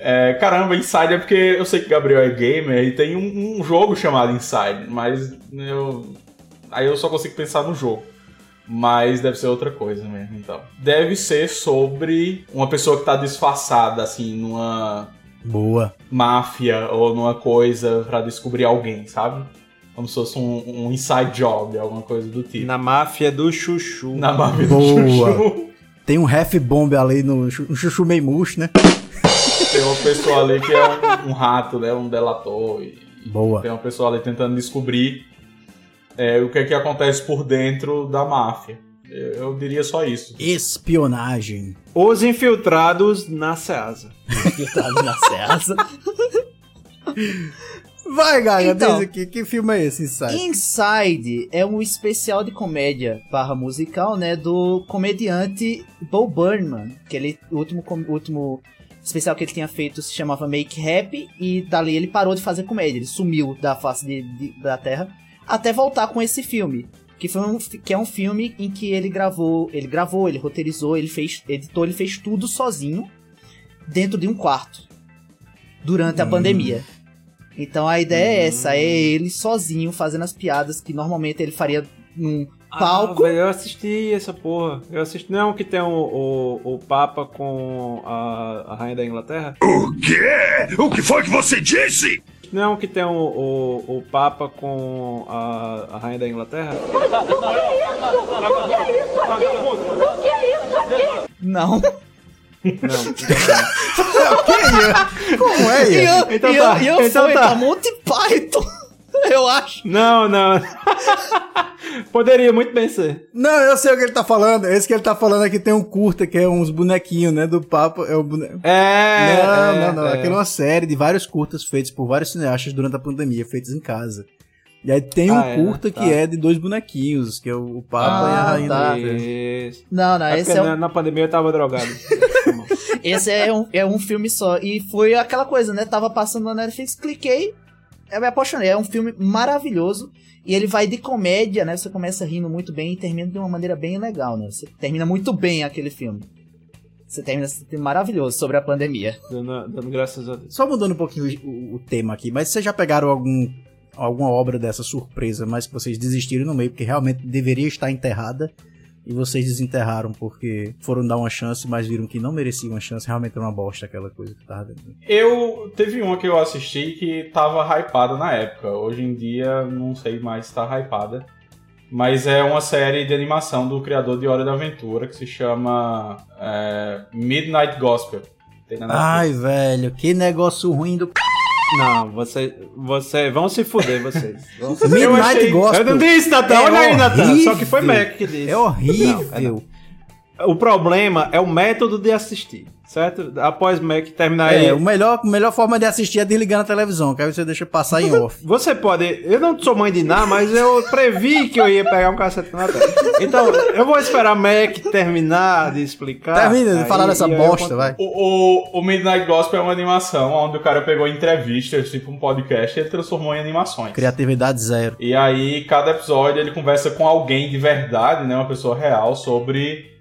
É, caramba, Inside é porque eu sei que o Gabriel é gamer e tem um, um jogo chamado Inside, mas eu. Aí eu só consigo pensar no jogo. Mas deve ser outra coisa mesmo, então. Deve ser sobre uma pessoa que tá disfarçada, assim, numa Boa. máfia ou numa coisa pra descobrir alguém, sabe? Como se fosse um, um inside job, alguma coisa do tipo. Na máfia do chuchu. Na máfia Boa. do chuchu. Tem um half bomb ali no chu- um chuchu meio murcho, né? Tem uma pessoa ali que é um, um rato, né? Um delator. E Boa. tem uma pessoa ali tentando descobrir é, o que é que acontece por dentro da máfia. Eu, eu diria só isso. Espionagem. Os infiltrados na Ceasa. Infiltrado na Ceasa. Vai, Gaga, Então. diz aqui. Que filme é esse, Inside? Inside é um especial de comédia barra musical, né? Do comediante Bo Burnham. Que ele, o último, último especial que ele tinha feito se chamava Make Happy. E dali ele parou de fazer comédia. Ele sumiu da face de- de- da terra. Até voltar com esse filme. Que, foi um, que é um filme em que ele gravou. Ele gravou, ele roteirizou, ele fez. editou, ele fez tudo sozinho. Dentro de um quarto. Durante a pandemia. Então a ideia é essa, é ele sozinho fazendo as piadas que normalmente ele faria num palco. Ah, eu assisti essa porra. Eu assisti. Não é um que tem o, o, o Papa com a, a Rainha da Inglaterra? O quê? O que foi que você disse? Não é um que tem o, o, o Papa com a, a Rainha da Inglaterra? Não. Não. [laughs] então Como é, E Ian? eu, Então e eu, tá, e eu então fui tá. pra Monty Python, [laughs] eu acho. Não, não. [laughs] Poderia muito bem ser. Não, eu sei o que ele tá falando. Esse que ele tá falando aqui tem um curta, que é uns bonequinhos, né? Do Papa. É o bone... É. não, é, não, não. é. Aquilo é uma série de vários curtas feitos por vários cineastas durante a pandemia, feitos em casa. E aí tem um Ah, é, curta tá. que é de dois bonequinhos, que é o Papa Ah, e a Rainha tá. Isso. Não, não, É esse porque é, um, na, na pandemia eu tava drogado. [laughs] esse é, um, é um filme só. E foi aquela coisa, né? Tava passando na Netflix, cliquei, eu me apaixonei. É um filme maravilhoso. E ele vai de comédia, né? Você começa rindo muito bem e termina de uma maneira bem legal, né? Você termina muito bem aquele filme. Você termina esse filme maravilhoso sobre a pandemia. dando, dando graças a Deus. Só mudando um pouquinho o, o- o tema aqui, mas vocês já pegaram algum, alguma obra dessa surpresa, mas que vocês desistiram no meio, porque realmente deveria estar enterrada, e vocês desenterraram porque foram dar uma chance, mas viram que não mereciam uma chance, realmente era uma bosta aquela coisa que tava dentro. Eu. Teve uma que eu assisti que tava hypada na época. Hoje em dia não sei mais se tá hypada. Mas é uma série de animação do criador de Hora da Aventura que se chama é, Midnight Gospel. Ai, velho, que negócio ruim do. Não, você, você, vão se fuder vocês. [laughs] Vão se Midnight achei- Gospel. Eu não disse, Natan. É Olha aí, Natan. horrível. Só que foi Mac que disse. É horrível. Não, é não. O problema é o método de assistir, certo? Após Mac terminar É, aí. o melhor, a melhor forma de assistir é desligando a televisão, que aí você deixa passar em off. Você pode. Eu não sou mãe de nada, mas eu previ que eu ia pegar um cacete na tela. Então, eu vou esperar Mac terminar de explicar. Termina de falar dessa eu bosta, vai. O, o, o Midnight Gospel é uma animação onde o cara pegou entrevistas, tipo um podcast, e ele transformou em animações. Criatividade zero. E aí, cada episódio ele conversa com alguém de verdade, né? Uma pessoa real, sobre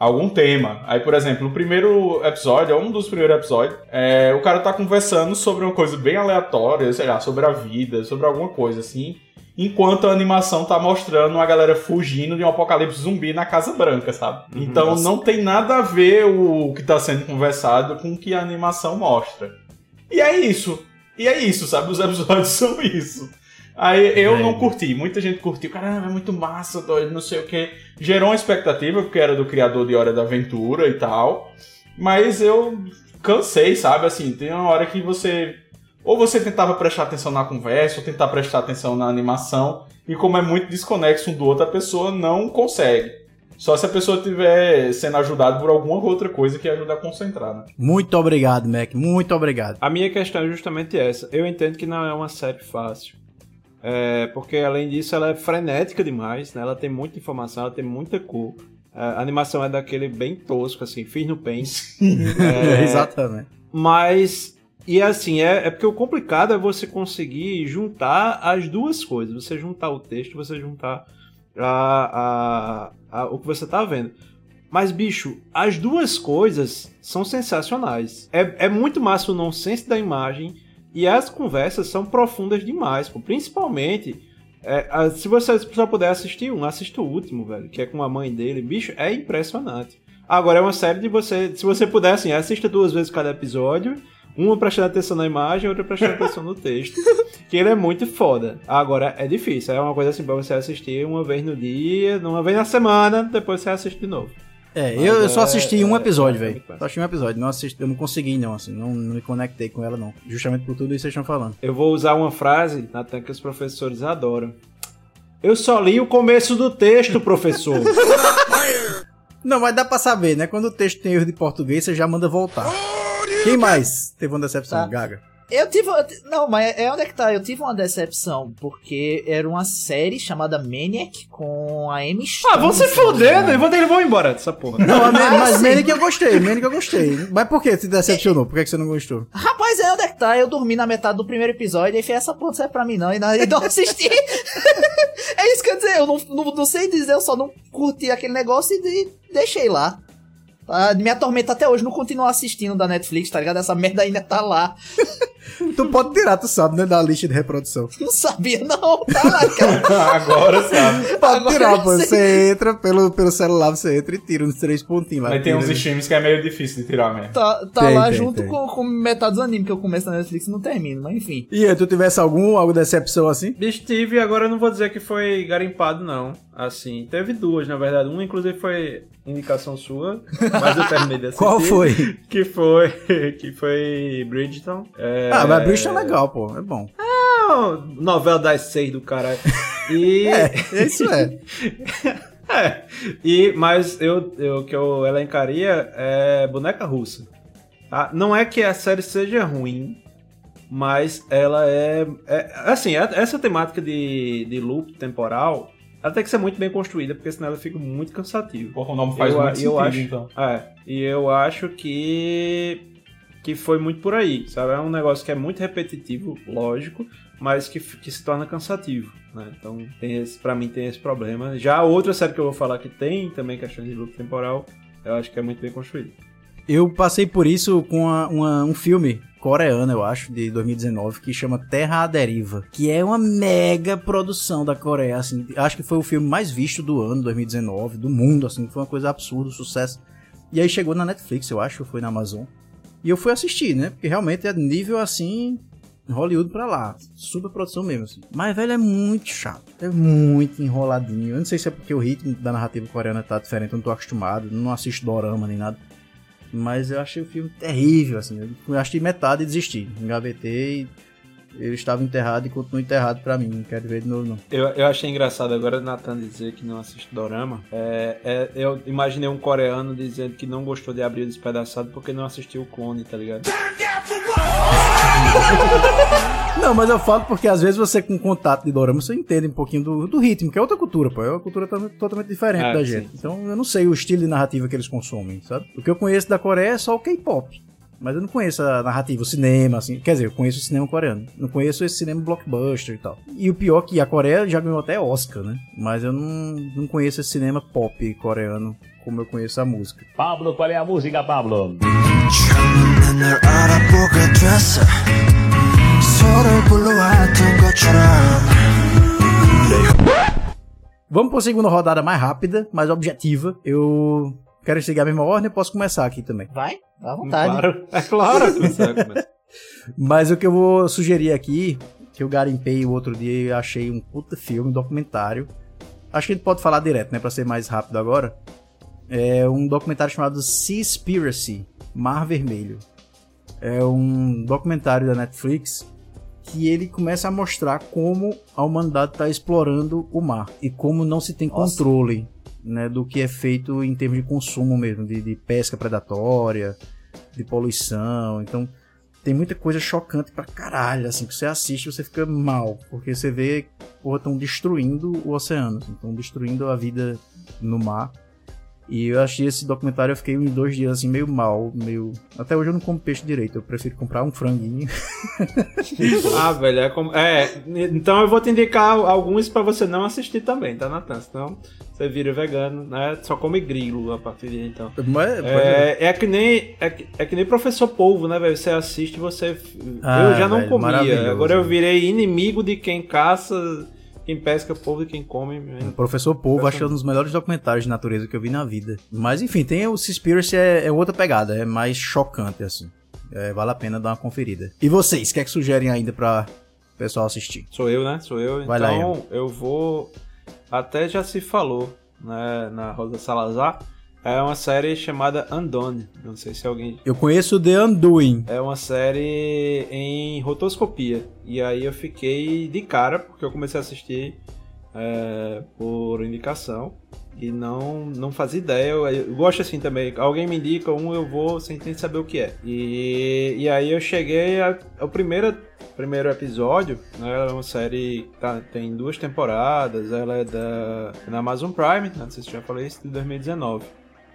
algum tema. Aí, por exemplo, o primeiro episódio, um dos primeiros episódios, é, o cara tá conversando sobre uma coisa bem aleatória, sei lá, sobre a vida, sobre alguma coisa assim. Enquanto a animação tá mostrando uma galera fugindo de um apocalipse zumbi na Casa Branca, sabe? Então nossa. não tem nada a ver o que tá sendo conversado com o que a animação mostra. E é isso. E é isso, sabe? Os episódios [laughs] são isso. Aí eu não curti, muita gente curtiu, caramba, é muito massa, doido, não sei o que. Gerou uma expectativa, porque era do criador de Hora da Aventura e tal. Mas eu cansei, sabe? Assim, tem uma hora que você. Ou você tentava prestar atenção na conversa, ou tentar prestar atenção na animação, e como é muito desconexo um do outro, a pessoa não consegue. Só se a pessoa estiver sendo ajudada por alguma outra coisa que ajuda a concentrar, né? Muito obrigado, Mac. Muito obrigado. A minha questão é justamente essa. Eu entendo que não é uma série fácil. É, porque além disso ela é frenética demais, né? Ela tem muita informação, ela tem muita cor. É, A animação é daquele bem tosco, assim, fiz no Paint. [laughs] É, [laughs] Exatamente. Mas, e assim, é, é porque o complicado é você conseguir juntar as duas coisas. Você juntar o texto, você juntar a, a, a- o que você tá vendo. Mas, bicho, as duas coisas são sensacionais. É, é muito massa o nonsense da imagem e as conversas são profundas demais, pô. principalmente. é, a- se você só puder assistir um, assista o último, velho, que é com a mãe dele. Bicho, é impressionante. Agora é uma série de você. Se você puder, assim, assista duas vezes cada episódio. Uma prestando atenção na imagem, outra prestando atenção no texto. [laughs] Que ele é muito foda. Agora, é difícil. É uma coisa assim pra você assistir uma vez no dia, uma vez na semana, depois você assiste de novo. É, eu, eu só é- assisti um é- episódio, é velho. muito massa. Só assisti um episódio. Não assisti, eu não consegui, não, assim. Não, não me conectei com ela, não. Justamente por tudo isso que vocês estão falando. Eu vou usar uma frase, Natan, que os professores adoram. Eu só li o começo do texto, professor. [laughs] Não, mas dá pra saber, né? Quando o texto tem erro de português, você já manda voltar. Quem mais teve uma decepção? Tá. Gaga. Eu tive. Não, mas é onde é que tá? Eu tive uma decepção, porque era uma série chamada Maniac com a Amy ah, vão se fuder, né? Vou ter vão embora dessa porra. Não, a Man- [laughs] Ah, mas sim. Manic eu gostei, Manic eu gostei. Mas por que te decepcionou? Por que, que você não gostou? Rapaz, é onde é que tá? Eu dormi na metade do primeiro episódio e falei, essa porra não serve pra mim não, e não, e não assisti. [laughs] é isso que eu ia dizer, eu não, não, não sei dizer, eu só não curti aquele negócio e de- deixei lá. Ah, me atormenta até hoje, não continuo assistindo da Netflix, tá ligado? Essa merda ainda tá lá. [laughs] Tu pode tirar, tu sabe, né? Da lista de reprodução. [laughs] Não sabia não, tá lá, cara. [laughs] Agora sabe. Pode Agora tirar, pô. Você entra pelo, pelo celular, você entra e tira uns três pontinhos lá. Mas tem uns streams que é meio difícil de tirar mesmo. Tá, tá Tem, lá tem, junto tem. Com, com metade dos animes que eu começo na Netflix e não termino, mas enfim. E aí, tu tivesse algum, alguma decepção assim? Bicho, tive, agora eu não vou dizer que foi garimpado, não. Assim, teve duas, na verdade. Uma, inclusive, foi indicação sua, mas eu terminei de [laughs] assistir. Qual foi? Que foi, que foi Bridgeton. É... Ah, mas Bridge é legal, pô. É bom. Não, novela das seis do caralho. E... [laughs] É, isso é. [laughs] É, e, mas eu, eu, que eu elencaria é boneca russa. tá? Não é que a série seja ruim, mas ela é. é- assim, a- essa temática de, de loop temporal ela tem que ser muito bem construída, porque senão ela fica muito cansativa. Porra, o nome faz eu, muito eu sentido, acho, então. É, e eu acho que. que foi muito por aí, sabe? É um negócio que é muito repetitivo, lógico, mas que, que se torna cansativo, né? Então, tem esse, pra mim, tem esse problema. Já a outra série que eu vou falar que tem também questão de loop temporal, eu acho que é muito bem construída. Eu passei por isso com uma- uma- um filme coreano, eu acho, de 2019, que chama Terra à Deriva, que é uma mega produção da Coreia, assim, acho que foi o filme mais visto do ano, 2019, do mundo, assim, foi uma coisa absurda, um sucesso. E aí chegou na Netflix, eu acho, foi na Amazon. E eu fui assistir, né? Porque realmente é nível assim, Hollywood pra lá, super produção mesmo, assim. Mas, velho, é muito chato, é muito enroladinho. Eu não sei se é porque o ritmo da narrativa coreana tá diferente, eu não tô acostumado, não assisto dorama nem nada. Mas eu achei o filme terrível, assim. Eu assisti metade e desisti. Engavetei. Ele estava enterrado e continua enterrado pra mim. Não quero ver de novo, não. Eu, eu achei engraçado agora o Nathan dizer que não assiste Dorama. É, é, eu imaginei um coreano dizendo que não gostou de Abrir Despedaçado porque não assistiu o clone, tá ligado? [laughs] Não, mas eu falo porque às vezes você com contato de dorama, você entende um pouquinho do, do ritmo, que é outra cultura, pô. É uma cultura totalmente diferente É, da sim. gente. Então eu não sei o estilo de narrativa que eles consomem, sabe? O que eu conheço da Coreia é só o K-pop. Mas eu não conheço a narrativa, o cinema, assim. Quer dizer, eu conheço o cinema coreano. Não conheço esse cinema blockbuster e tal. E o pior é que a Coreia já ganhou até Oscar, né? Mas eu não, não conheço esse cinema pop coreano como eu conheço a música. Pablo, qual é a música, Pablo? 날 알아보게 됐어 서로를 불러왔던 것처럼 Vamos para a segunda rodada mais rápida, mais objetiva. Eu quero seguir a mesma ordem, eu posso começar aqui também. Vai, dá vontade. Claro, é claro [laughs] que você vai começar. [laughs] Mas o que eu vou sugerir aqui, que eu garimpei o outro dia e achei um puta filme, um documentário. Acho que a gente pode falar direto, né, Pra ser mais rápido agora. É um documentário chamado Seaspiracy, Mar Vermelho. É um documentário da Netflix que ele começa a mostrar como a humanidade está explorando o mar e como não se tem Nossa. controle né, do que é feito em termos de consumo mesmo, de, de pesca predatória, de poluição. Então tem muita coisa chocante pra caralho, assim, que você assiste você fica mal, porque você vê, porra, estão destruindo o oceano, estão destruindo a vida no mar. E eu achei esse documentário, eu fiquei uns dois dias assim, meio mal, meio. Até hoje eu não como peixe direito, eu prefiro comprar um franguinho. [laughs] Ah, velho, é como. É, então eu vou te indicar alguns pra você não assistir também, tá, Natan? Senão você vira vegano, né? Só come grilo a partir de então. Mas, É, é que nem é, que- é que nem professor polvo, né, velho? Você assiste você. Ah, eu já não velho, comia. Agora eu virei inimigo de quem caça, quem pesca polvo e quem come. O Professor Polvo acho que é um dos melhores documentários de natureza que eu vi na vida. Mas enfim, tem o Seaspiracy, é, é outra pegada, é mais chocante, assim. É, vale a pena dar uma conferida. E vocês, o que é que sugerem ainda pra o pessoal assistir? Sou eu, né? Sou eu. Vai lá, então eu vou. Até já se falou, né, na Rosa Salazar. É uma série chamada Undone. Não sei se alguém Eu conheço The Undoing. É uma série em rotoscopia. E aí eu fiquei de cara, porque eu comecei a assistir é, por indicação. E não, não fazia ideia. Eu, eu gosto assim também. Alguém me indica um, eu vou sem nem saber o que é. E, e aí eu cheguei a- ao primeiro, primeiro episódio. Né, ela é uma série. Tá, tem duas temporadas. Ela é da, na Amazon Prime. Não sei se já falei isso, de 2019.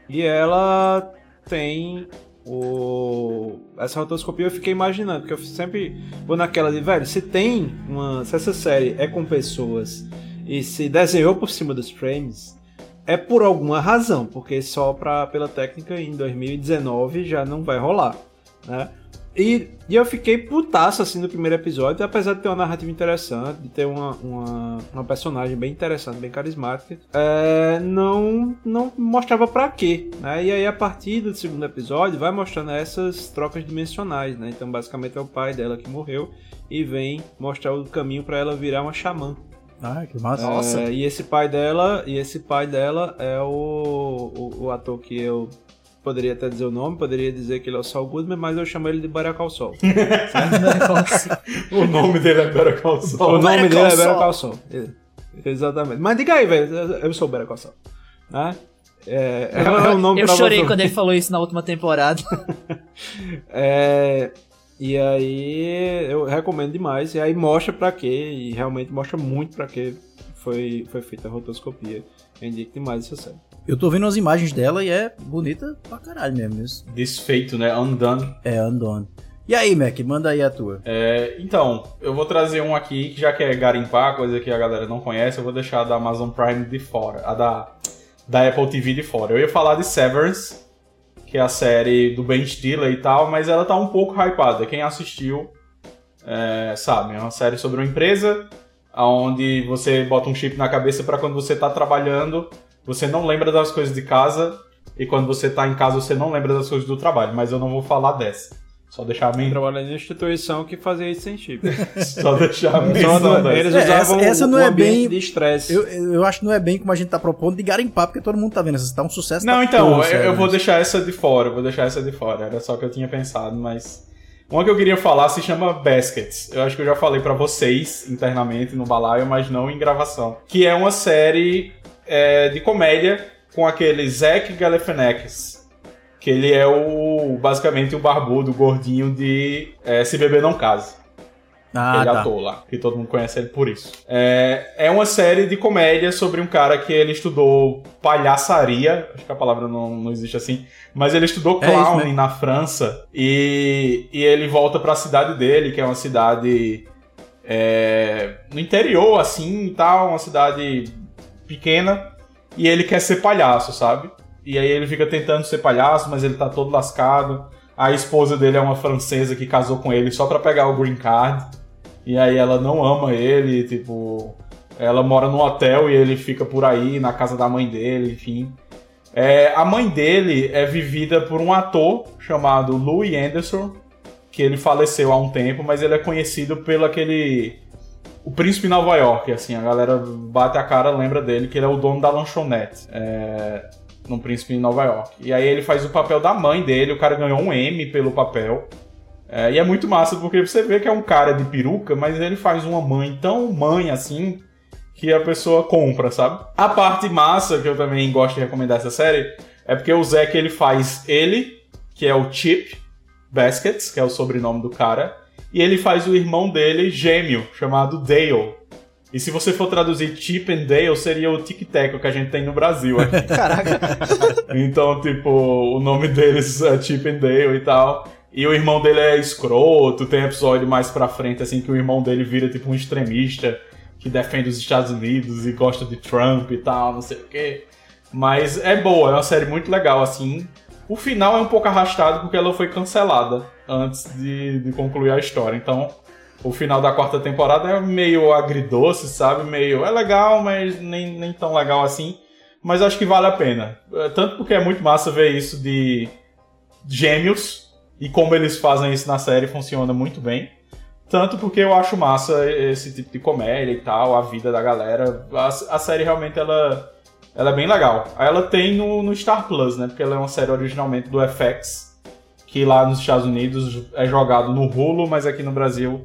E ela tem o essa rotoscopia eu fiquei imaginando, porque eu sempre vou naquela de, velho, se tem uma, se essa série é com pessoas e se desenhou por cima dos frames, é por alguma razão, porque só pra, pela técnica em 2019 já não vai rolar, né? E, e eu fiquei putaço assim no primeiro episódio, apesar de ter uma narrativa interessante, de ter uma, uma, uma personagem bem interessante, bem carismática, é, não, não mostrava pra quê, né? E aí a partir do segundo episódio vai mostrando essas trocas dimensionais, né? Então basicamente é o pai dela que morreu e vem mostrar o caminho pra ela virar uma xamã. Ah, que massa. É, e esse pai dela, e esse pai dela é o, o, o ator que eu poderia até dizer o nome, poderia dizer que ele é o Saul Goodman, mas eu chamo ele de Call Saul. [laughs] O nome dele é Call Saul. O nome dele é. Call Saul. É, Exatamente. Mas diga aí, velho, eu sou o Call Saul. Né? É, é, é um nome eu chorei você. quando ele falou isso na última temporada. [laughs] É, e aí eu recomendo demais. E aí mostra pra quê, e realmente mostra muito pra quê foi, foi feita a rotoscopia. Eu indico demais essa série. Eu tô vendo as imagens dela e é bonita pra caralho mesmo. Isso. Desfeito, né? Undone. É, Undone. E aí, Mac, manda aí a tua. É, então, eu vou trazer um aqui que já quer garimpar, coisa que a galera não conhece, eu vou deixar a da Amazon Prime de fora, a da, da Apple TV de fora. Eu ia falar de Severance, que é a série do Ben Stiller e tal, mas ela tá um pouco hypada. Quem assistiu é, sabe, é uma série sobre uma empresa onde você bota um chip na cabeça para quando você tá trabalhando, você não lembra das coisas de casa, e quando você tá em casa você não lembra das coisas do trabalho, mas eu não vou falar dessa. Só deixar bem Trabalhei em instituição que fazia isso sem chip. [laughs] Só deixar a dessa. eles É, usavam essa- essa o, não o é bem- de estresse. Eu, eu acho que não é bem como a gente tá propondo de garimpar, porque todo mundo tá vendo. Isso tá um sucesso. Não, da então, eu, eu vou deixar essa de fora, eu vou deixar essa de fora. Era só o que eu tinha pensado, mas. Uma que eu queria falar se chama Baskets. Eu acho que eu já falei pra vocês internamente no balaio, mas não em gravação. Que é uma série é, de comédia com aquele Zack Galifianakis. Que ele é o basicamente o barbudo, o gordinho de é, Se Beber Não Case. Ah, aquele tá. ator lá, que todo mundo conhece ele por isso. É, é uma série de comédia sobre um cara que ele estudou palhaçaria, acho que a palavra não, não existe assim, mas ele estudou É clown mesmo. na França e, e ele volta pra cidade dele, que é uma cidade é, no interior, assim, e tal, uma cidade pequena, e ele quer ser palhaço, sabe? E aí ele fica tentando ser palhaço, mas ele tá todo lascado. A esposa dele é uma francesa que casou com ele só pra pegar o green card. E aí ela não ama ele, tipo. Ela mora no hotel e ele fica por aí, na casa da mãe dele, enfim. É, a mãe dele é vivida por um ator chamado Louis Anderson, que ele faleceu há um tempo, mas ele é conhecido pelo aquele. O Príncipe em Nova York, assim, a galera bate a cara, lembra dele, que ele é o dono da lanchonete. É, no Príncipe em Nova York. E aí ele faz o papel da mãe dele, o cara ganhou um M pelo papel. É, e é muito massa porque você vê que é um cara de peruca, mas ele faz uma mãe tão mãe assim que a pessoa compra, sabe? A parte massa que eu também gosto de recomendar essa série é porque o Zack ele faz ele, que é o Chip Baskets, que é o sobrenome do cara, e ele faz o irmão dele gêmeo, chamado Dale. E se você for traduzir Chip and Dale, seria o Tic Tac que a gente tem no Brasil aqui. [laughs] Caraca. Então, tipo, o nome deles é Chip and Dale e tal. E o irmão dele é escroto. Tem episódio mais pra frente, assim, que o irmão dele vira, tipo, um extremista que defende os Estados Unidos e gosta de Trump e tal, não sei o quê. Mas é boa, é uma série muito legal, assim. O final é um pouco arrastado porque ela foi cancelada antes de, de concluir a história. Então, o final da quarta temporada é meio agridoce, sabe? Meio. É legal, mas nem, nem tão legal assim. Mas acho que vale a pena. É, Tanto porque é muito massa ver isso de gêmeos e como eles fazem isso na série funciona muito bem. Tanto porque eu acho massa esse tipo de comédia e tal, a vida da galera. A, a série realmente ela, ela é bem legal. Ela tem no, no Star Plus, né? Porque ela é uma série originalmente do FX, que lá nos Estados Unidos é jogado no Hulu, mas aqui no Brasil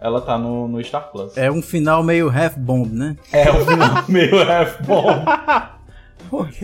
ela tá no, no Star Plus. É um final meio half-bomb, né? É um final meio half-bomb. [laughs]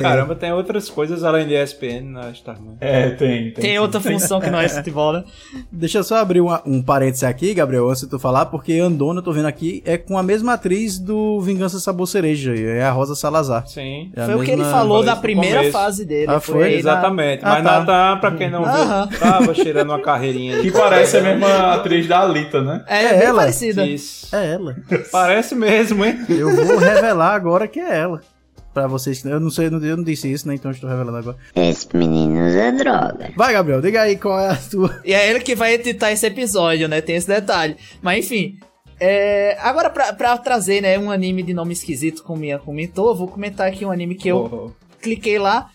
Caramba, tem outras coisas além de ESPN na Star Plus. É, tem. Tem outra função que não é [laughs] futebol, né? Deixa eu só abrir uma- um parênteses aqui, Gabriel, antes de tu falar, porque Andona, eu tô vendo aqui, é com a mesma atriz do Vingança Sabor Cereja, é a Rosa Salazar. Sim. É Foi o que ele falou da primeira começo. fase dele. Ah, foi? na- Exatamente. Ah, Mas tá. Natan, pra quem não viu, Aham. tava cheirando uma carreirinha. Que parece a mesma atriz da Alita, né? É, É bem ela? parecida. Isso. É ela. Parece mesmo, hein? Eu vou revelar agora que é ela. Pra vocês eu não sei, eu não, eu não disse isso, né? Então eu estou revelando agora. Esse menino usa droga. Vai, Gabriel, diga aí qual é a tua. E é ele que vai editar esse episódio, né? Tem esse detalhe. Mas enfim. é, Agora, pra, pra trazer, né, um anime de nome esquisito, como Mia comentou, eu vou comentar aqui um anime que eu cliquei lá,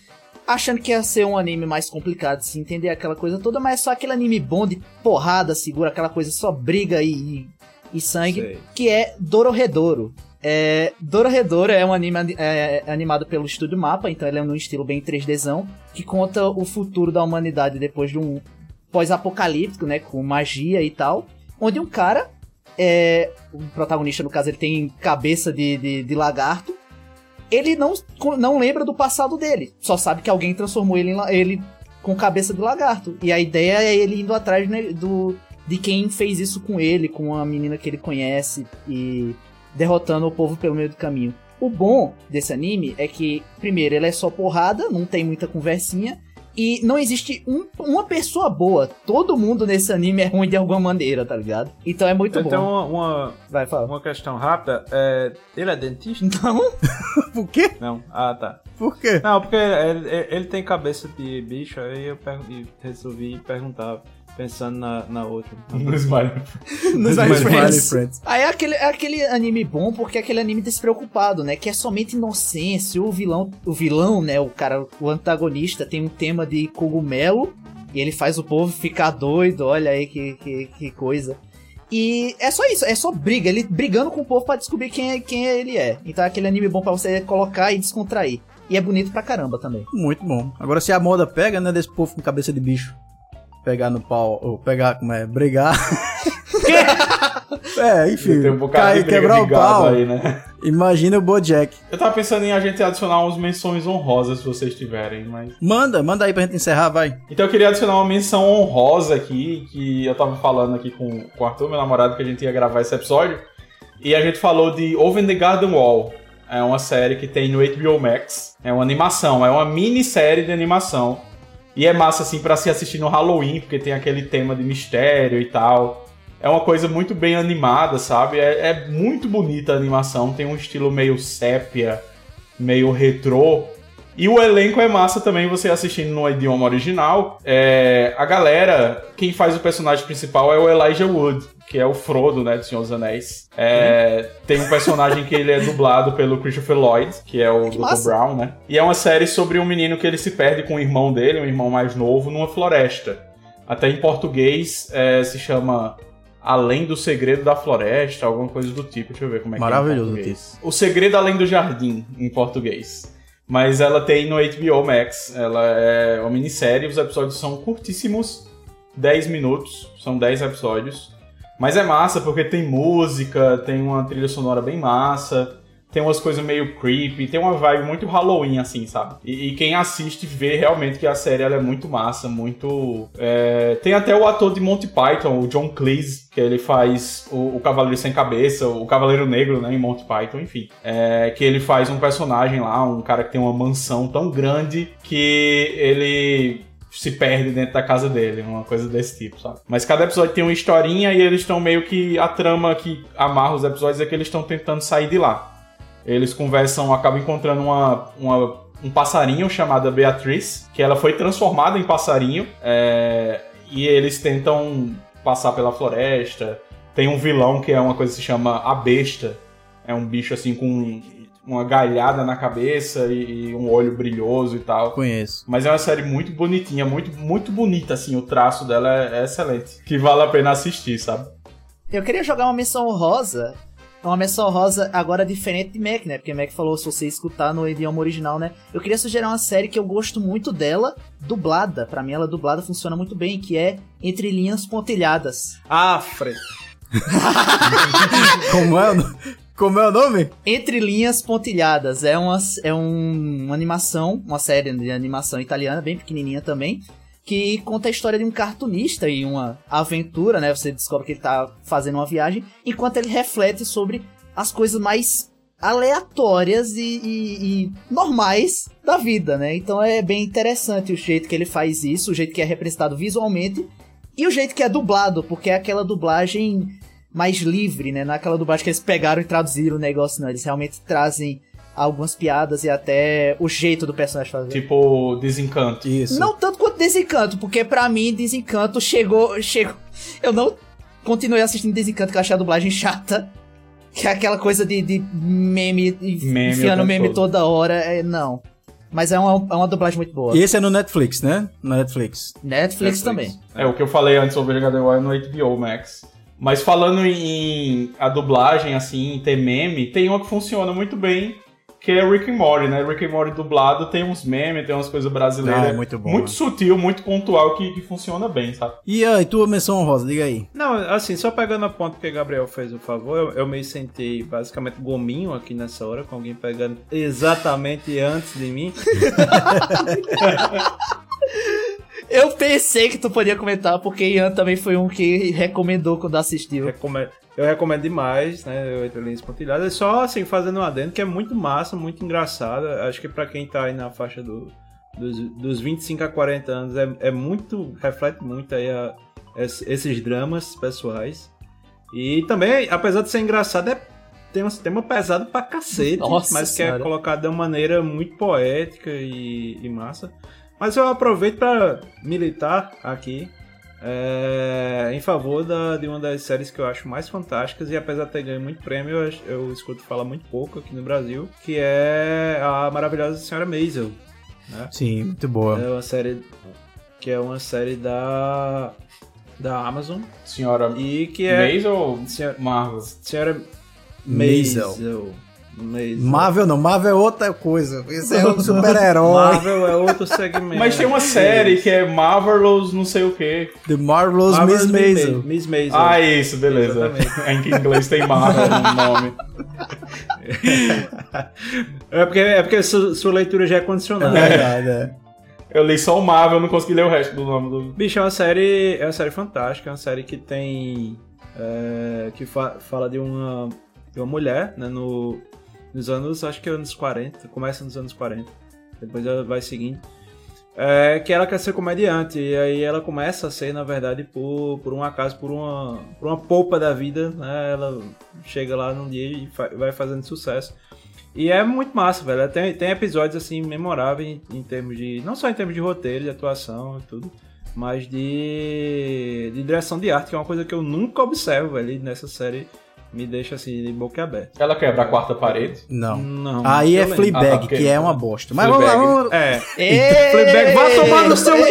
achando que ia ser um anime mais complicado de se entender aquela coisa toda, mas é só aquele anime bom de porrada, segura, aquela coisa só briga e, e, e sangue, Sei. que é Dororedoro. É, Dororedoro é um anime ani- é, animado pelo Estúdio Mapa, então ele é num estilo bem 3Dzão, que conta o futuro da humanidade depois de um pós-apocalíptico, né, com magia e tal, onde um cara, é, o protagonista no caso ele tem cabeça de, de, de lagarto, ele não, não lembra do passado dele, só sabe que alguém transformou ele, em ele com cabeça de lagarto, e a ideia é ele indo atrás né, do, de quem fez isso com ele, com a menina que ele conhece, e derrotando o povo pelo meio do caminho. O bom desse anime é que, primeiro, ele é só porrada, não tem muita conversinha, e não existe um- uma pessoa boa. Todo mundo nesse anime é ruim de alguma maneira, tá ligado? Então é muito Eu bom. tenho uma, uma, Vai, fala. uma questão rápida. É, ele é dentista? Não, [laughs] Por quê? Não. Ah, tá. Por quê? Não, porque ele, ele tem cabeça de bicho, aí eu e resolvi perguntar, pensando na, na outra. No [laughs] Smile. nos Smiley Friends. Friends. Aí é aquele, é aquele anime bom porque é aquele anime despreocupado, né? Que é somente inocência. O vilão, o vilão, né? O cara, o antagonista tem um tema de cogumelo e ele faz o povo ficar doido. Olha aí que, que, que coisa. E é só isso, é só briga, ele brigando com o povo pra descobrir quem, é, quem ele é. Então é aquele anime bom pra você colocar e descontrair. E é bonito pra caramba também. Muito bom. Agora, se a moda pega, né, desse povo com cabeça de bicho. Pegar no pau, ou pegar, como é, brigar. [laughs] [laughs] é, enfim, Tem um cair, quebrar de o pau. aí, né? Imagina o Bojack. Eu tava pensando em a gente adicionar umas menções honrosas se vocês tiverem, mas. Manda, manda aí pra gente encerrar, vai. Então eu queria adicionar uma menção honrosa aqui, que eu tava falando aqui com, com o Arthur, meu namorado, que a gente ia gravar esse episódio. E a gente falou de Over the Garden Wall. É uma série que tem no HBO Max. É uma animação, é uma minissérie de animação. E é massa, assim, pra se assistir no Halloween, porque tem aquele tema de mistério e tal. É uma coisa muito bem animada, sabe? É, é muito bonita a animação, tem um estilo meio sépia, meio retrô. E o elenco é massa também, você assistindo no idioma original. É, a galera, quem faz o personagem principal é o Elijah Wood, que é o Frodo, né, de Senhor dos Anéis. É, Tem um personagem que ele é dublado pelo Christopher Lloyd, que é o Dr. massa. Brown, né? E é uma série sobre um menino que ele se perde com o irmão dele, um irmão mais novo, numa floresta. Até em português é, se chama Além do Segredo da Floresta, alguma coisa do tipo. Deixa eu ver como é que é. em Maravilhoso o. O Segredo Além do Jardim, em português. Mas ela tem no HBO Max. Ela é uma minissérie, os episódios são curtíssimos 10 minutos, são 10 episódios. Mas é massa porque tem música, tem uma trilha sonora bem massa, tem umas coisas meio creepy, tem uma vibe muito Halloween, assim, sabe? E, e quem assiste vê realmente que a série é muito massa, muito. é, Tem até o ator de Monty Python, o John Cleese, que ele faz o, o Cavaleiro Sem Cabeça, o Cavaleiro Negro, né, em Monty Python, enfim. É, que ele faz um personagem lá, um cara que tem uma mansão tão grande que ele se perde dentro da casa dele, uma coisa desse tipo, sabe? Mas cada episódio tem uma historinha e eles estão meio que. A trama que amarra os episódios é que eles estão tentando sair de lá. Eles conversam, acabam encontrando uma, uma- um passarinho chamada Beatriz, que ela foi transformada em passarinho, é, e eles tentam passar pela floresta. Tem um vilão que é uma coisa que se chama a besta. É um bicho assim com uma galhada na cabeça e, e um olho brilhoso e tal. Conheço. Mas é uma série muito bonitinha, muito, muito bonita, assim. O traço dela é, é excelente. Que vale a pena assistir, sabe? Eu queria jogar uma menção rosa. Uma menção rosa agora diferente de Mac, né? Porque Mac falou se você escutar no idioma original, né? Eu queria sugerir uma série que eu gosto muito dela, dublada. Pra mim, ela dublada funciona muito bem, que é Entre Linhas Pontilhadas. Ah, Fred. [laughs] Como é, como é o nome? Entre Linhas Pontilhadas. É uma, é um- uma animação, uma série de animação italiana, bem pequenininha também, que conta a história de um cartunista e uma aventura, né? Você descobre que ele tá fazendo uma viagem, enquanto ele reflete sobre as coisas mais aleatórias e, e- e normais da vida, né? Então é bem interessante o jeito que ele faz isso, o jeito que é representado visualmente e o jeito que é dublado, porque é aquela dublagem mais livre, né? Não é dublagem que eles pegaram e traduziram o negócio, não. Eles realmente trazem algumas piadas e até o jeito do personagem fazer. Tipo, Desencanto. Isso. Não tanto quanto Desencanto, porque pra mim Desencanto chegou. chegou. Eu não continuei assistindo Desencanto, que eu achei a dublagem chata. Que é aquela coisa de, de meme, e Meme enfiando meme todo. toda hora. É, não. Mas é uma, é uma dublagem muito boa. E esse é no Netflix, né? No Netflix. Netflix, também. É, o que eu falei antes sobre o HDW é no HBO Max. Mas falando em a dublagem, assim, em ter meme, tem uma que funciona muito bem, que é Rick and Morty, né? Rick and Morty dublado tem uns memes, tem umas coisas brasileiras. Ah, é muito bom, Muito né? sutil, muito pontual, que, que funciona bem, sabe? E aí, tua menção honrosa, diga aí. Não, assim, só pegando a ponta que o Gabriel fez o favor, eu, eu me sentei basicamente gominho aqui nessa hora, com alguém pegando exatamente antes de mim. [laughs] [laughs] Eu pensei que tu podia comentar, porque Ian também foi um que recomendou quando assistiu. Recome- Eu recomendo demais, né? Eu entrei em Espontilhada. É só, assim, fazendo um adendo, que é muito massa, muito engraçada. Acho que pra quem tá aí na faixa do, dos, dos 25 a 40 anos, é, é muito, reflete muito aí a- es- esses dramas pessoais. E também, apesar de ser engraçado, é, tem um tema pesado pra cacete, Nossa mas que é Senhora. colocado de uma maneira muito poética e, e massa. Mas eu aproveito pra militar aqui é, em favor da- de uma das séries que eu acho mais fantásticas e apesar de ter ganho muito prêmio, eu, eu escuto falar muito pouco aqui no Brasil, que é a maravilhosa Senhora Maisel. Né? Sim, muito boa. É uma série que é uma série da da Amazon Senhora e que é Maisel ou Senhora, Marvel? Senhora Maisel. Maisel. Marvel não, Marvel é outra coisa. Esse é um super-herói. Marvel é outro [laughs] segmento. Mas tem uma série que é Marvelous não sei o que. The Marvelous Miss Maisel. Miss Maisel. Ah, isso, beleza. Em que em inglês tem Marvel no nome. [laughs] É porque, é porque sua, sua leitura já é condicionada. É verdade, é. Eu li só o Marvel, não consegui ler o resto do nome do. Bicho, é uma série, é uma série fantástica, é uma série que tem. é, que fa- fala de uma, de uma mulher, né, no, nos anos, acho que é anos 40, começa nos anos 40, depois ela vai seguindo. É, que ela quer ser comediante, e aí ela começa a ser, na verdade, por, por um acaso, por uma, por uma polpa da vida, né? Ela chega lá num dia e fa- vai fazendo sucesso. E é muito massa, velho. Tem, tem episódios, assim, memoráveis em, em termos de... Não só em termos de roteiro, de atuação e tudo, mas de, de direção de arte, que é uma coisa que eu nunca observo, velho. Nessa série me deixa, assim, de boca aberta. Ela quebra a quarta parede? Não. Não. Aí é. Fleabag, Ah, que é uma bosta. Mas vamos lá, vamos... É. [laughs] Fleabag, vá tomar no seu... [laughs]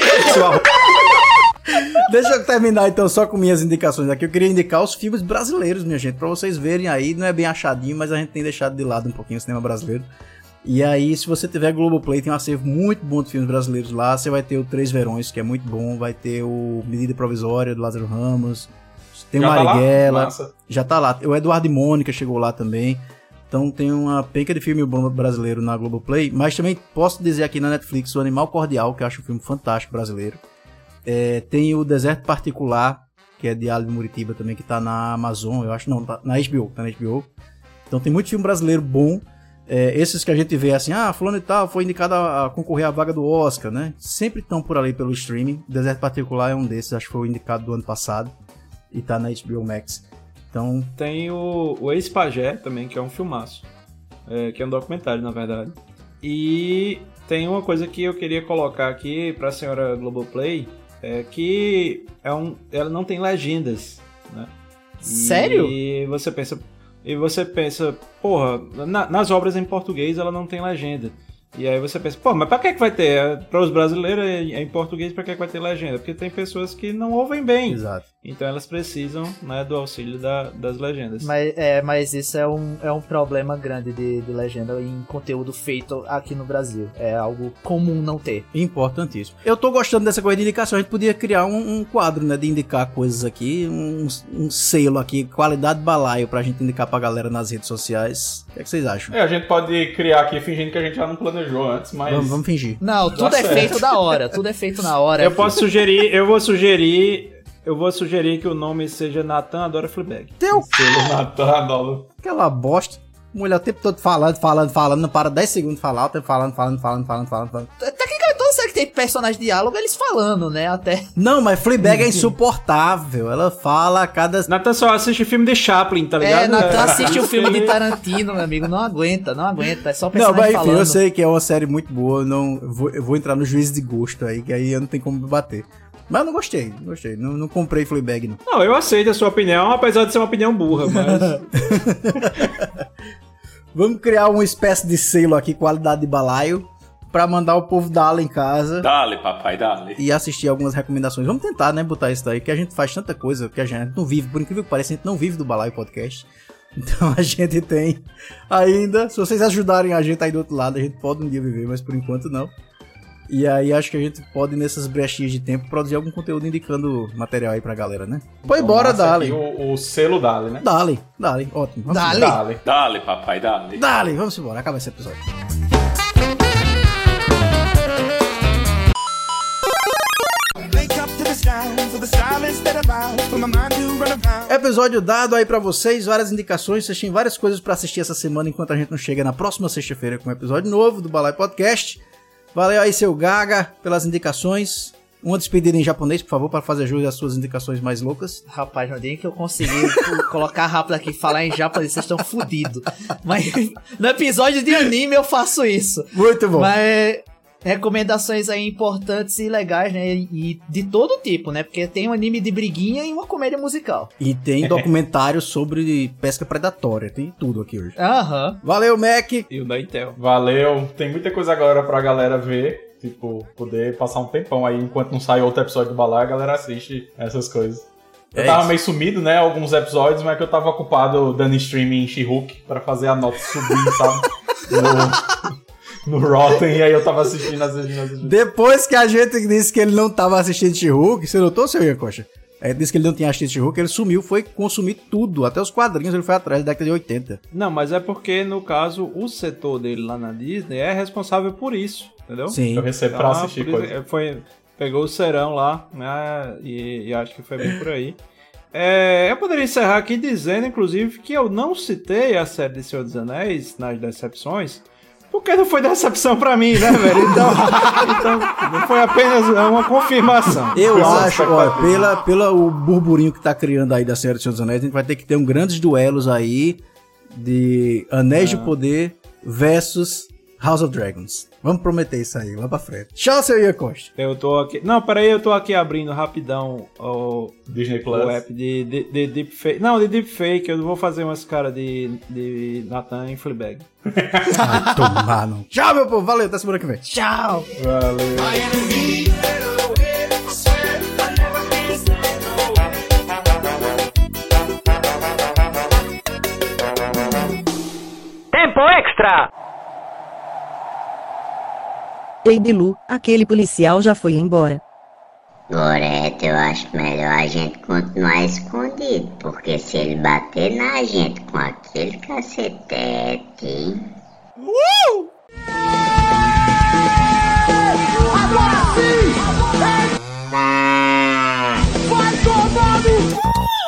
Deixa eu terminar então só com minhas indicações aqui. Eu queria indicar os filmes brasileiros, minha gente, pra vocês verem aí. Não é bem achadinho, mas a gente tem deixado de lado um pouquinho o cinema brasileiro. E aí, se você tiver Globoplay, tem um acervo muito bom de filmes brasileiros lá. Você vai ter o Três Verões, que é muito bom. Vai ter o Medida Provisória, do Lázaro Ramos. Tem o Já tá lá? Marighella. Massa. Já tá lá. O Eduardo e Mônica chegou lá também. Então tem uma penca de filme brasileiro na Globoplay. Mas também posso dizer aqui na Netflix o Animal Cordial, que eu acho um filme fantástico brasileiro. É, tem o Deserto Particular, que é de Aldo Muritiba também, que tá na Amazon, eu acho, não, tá na HBO, tá na HBO. Então tem muito filme brasileiro bom. É, esses que a gente vê assim, ah, fulano e tal, foi indicado a, a concorrer à vaga do Oscar, né? Sempre estão por ali pelo streaming. Deserto Particular é um desses, acho que foi o indicado do ano passado. E tá na HBO Max. Então, Tem o, o Ex-Pajé também, que é um filmaço. É, que é um documentário, na verdade. E tem uma coisa que eu queria colocar aqui pra senhora Globoplay, é que é um, ela não tem legendas, né? Sério? E você pensa, e você pensa, porra, na- nas obras em português ela não tem legenda. E aí você pensa, pô, mas pra que que vai ter? Para os brasileiros é em português, pra que que vai ter legenda? Porque tem pessoas que não ouvem bem. exato. Então elas precisam né, do auxílio da- das legendas. Mas, é, mas isso é um, é um problema grande de, de legenda em conteúdo feito aqui no Brasil. É algo comum não ter. Importantíssimo. Eu tô gostando dessa coisa de indicação. A gente podia criar um, um quadro, né? De indicar coisas aqui, um, um selo aqui, qualidade balaio, pra gente indicar pra galera nas redes sociais. O que, é que vocês acham? É, a gente pode criar aqui fingindo que a gente já não planejou antes, mas. Vamos, vamos fingir. Não, tudo é certo. feito da hora. Tudo é feito na hora. Eu posso sugerir, eu vou sugerir, eu vou sugerir que o nome seja Nathan Adora Fleabag. Teu Selo Natan, Dolo. aquela bosta. Mulher o tempo todo falando, falando, falando, não para 10 segundos de falar, o tempo falando, falando, falando, falando, falando, falando. Tecnicamente, toda série que tem personagem de diálogo, eles falando, né? Até. Não, mas Fleabag é insuportável. Ela fala a cada. Nathan só assiste filme de Chaplin, tá ligado? É, Natan [laughs] assiste o filme de Tarantino, meu amigo. Não aguenta, não aguenta. É só Não, personagem mas enfim, falando. eu sei que é uma série muito boa. eu Não, eu vou, eu vou entrar no juízo de gosto aí, que aí eu não tenho como me bater. Mas eu não gostei, não gostei. Não, não comprei Fleabag, não. Não, eu aceito a sua opinião, apesar de ser uma opinião burra, mas [laughs] Vamos criar uma espécie de selo aqui, qualidade de balaio, pra mandar o povo dar aula em casa Dale, papai, dale. e assistir algumas recomendações. Vamos tentar, né, botar isso daí, que a gente faz tanta coisa que a gente não vive, por incrível que pareça, a gente não vive do balaio podcast. [laughs] Então a gente tem ainda, se vocês ajudarem a gente aí do outro lado, a gente pode um dia viver, mas por enquanto não. E aí acho que a gente pode, nessas brechinhas de tempo, produzir algum conteúdo indicando material aí pra galera, né? Foi embora, Dali. O, o selo Dali, né? Dali, Dali, ótimo. Vamos Dali. Dali. Dale, papai, dale. Dali, vamos embora, acaba esse episódio. Episódio dado aí pra vocês, várias indicações, vocês têm várias coisas pra assistir essa semana enquanto a gente não chega na próxima sexta-feira com um episódio novo do Balai Podcast. Valeu aí, seu Gaga, pelas indicações. Uma despedida em japonês, por favor, para fazer jus às suas indicações mais loucas. Rapaz, no dia que eu consegui [laughs] colocar rápido aqui e falar em japonês, vocês estão fodidos. Mas no episódio de anime eu faço isso. Muito bom. Mas recomendações aí importantes e legais, né? E de todo tipo, né? Porque tem um anime de briguinha e uma comédia musical. E tem [laughs] documentário sobre pesca predatória, tem tudo aqui hoje. Aham. Valeu, Mac! e o da Intel. Valeu. Tem muita coisa agora pra galera ver. Tipo, poder passar um tempão aí enquanto não sai outro episódio do Balai, a galera assiste essas coisas. Eu É tava isso. meio sumido, né? Alguns episódios, mas que eu tava ocupado dando stream em She-Hulk pra fazer a nota subir, sabe? [laughs] No, no Rotten, e aí eu tava assistindo, assistindo, assistindo. Depois que a gente disse que ele não tava assistindo She-Hulk, você notou, seu Ian Coxa? Aí disse que ele não tinha assistido She-Hulk, ele sumiu, foi consumir tudo, até os quadrinhos ele foi atrás da década de 80. Não, mas é porque, no caso, o setor dele lá na Disney é responsável por isso, entendeu? Sim. Eu recebo pra Então, assistir por isso- coisa. é, Foi, pegou o serão lá, né? E, e acho que foi bem por aí. É, eu poderia encerrar aqui dizendo, inclusive, que eu não citei a série de Senhor dos Anéis nas decepções, porque não foi decepção pra mim, né, velho? Então, [laughs] então foi apenas uma confirmação. Eu acho, ó, pela, pela o burburinho que tá criando aí da série do Senhor dos Anéis, a gente vai ter que ter um grandes duelos aí de Anéis de Poder versus House of Dragons. Vamos prometer isso aí, lá pra frente. Tchau, seu Ian Costa. Eu tô aqui. Não, peraí, eu tô aqui abrindo rapidão o, Disney Plus. o app de, de, de Deepfake. Não, de Deepfake, eu vou fazer umas caras de, de Nathan em Fleabag. Ah, tomar, não. [laughs] Tchau, meu povo. Valeu, até semana que vem. Tchau. Valeu. Tempo extra! Ei Bilu, aquele policial já foi embora. Gorete, eu acho melhor a gente continuar escondido, porque se ele bater na gente com aquele cacetete. Uh! Agora sim! Vai tomando!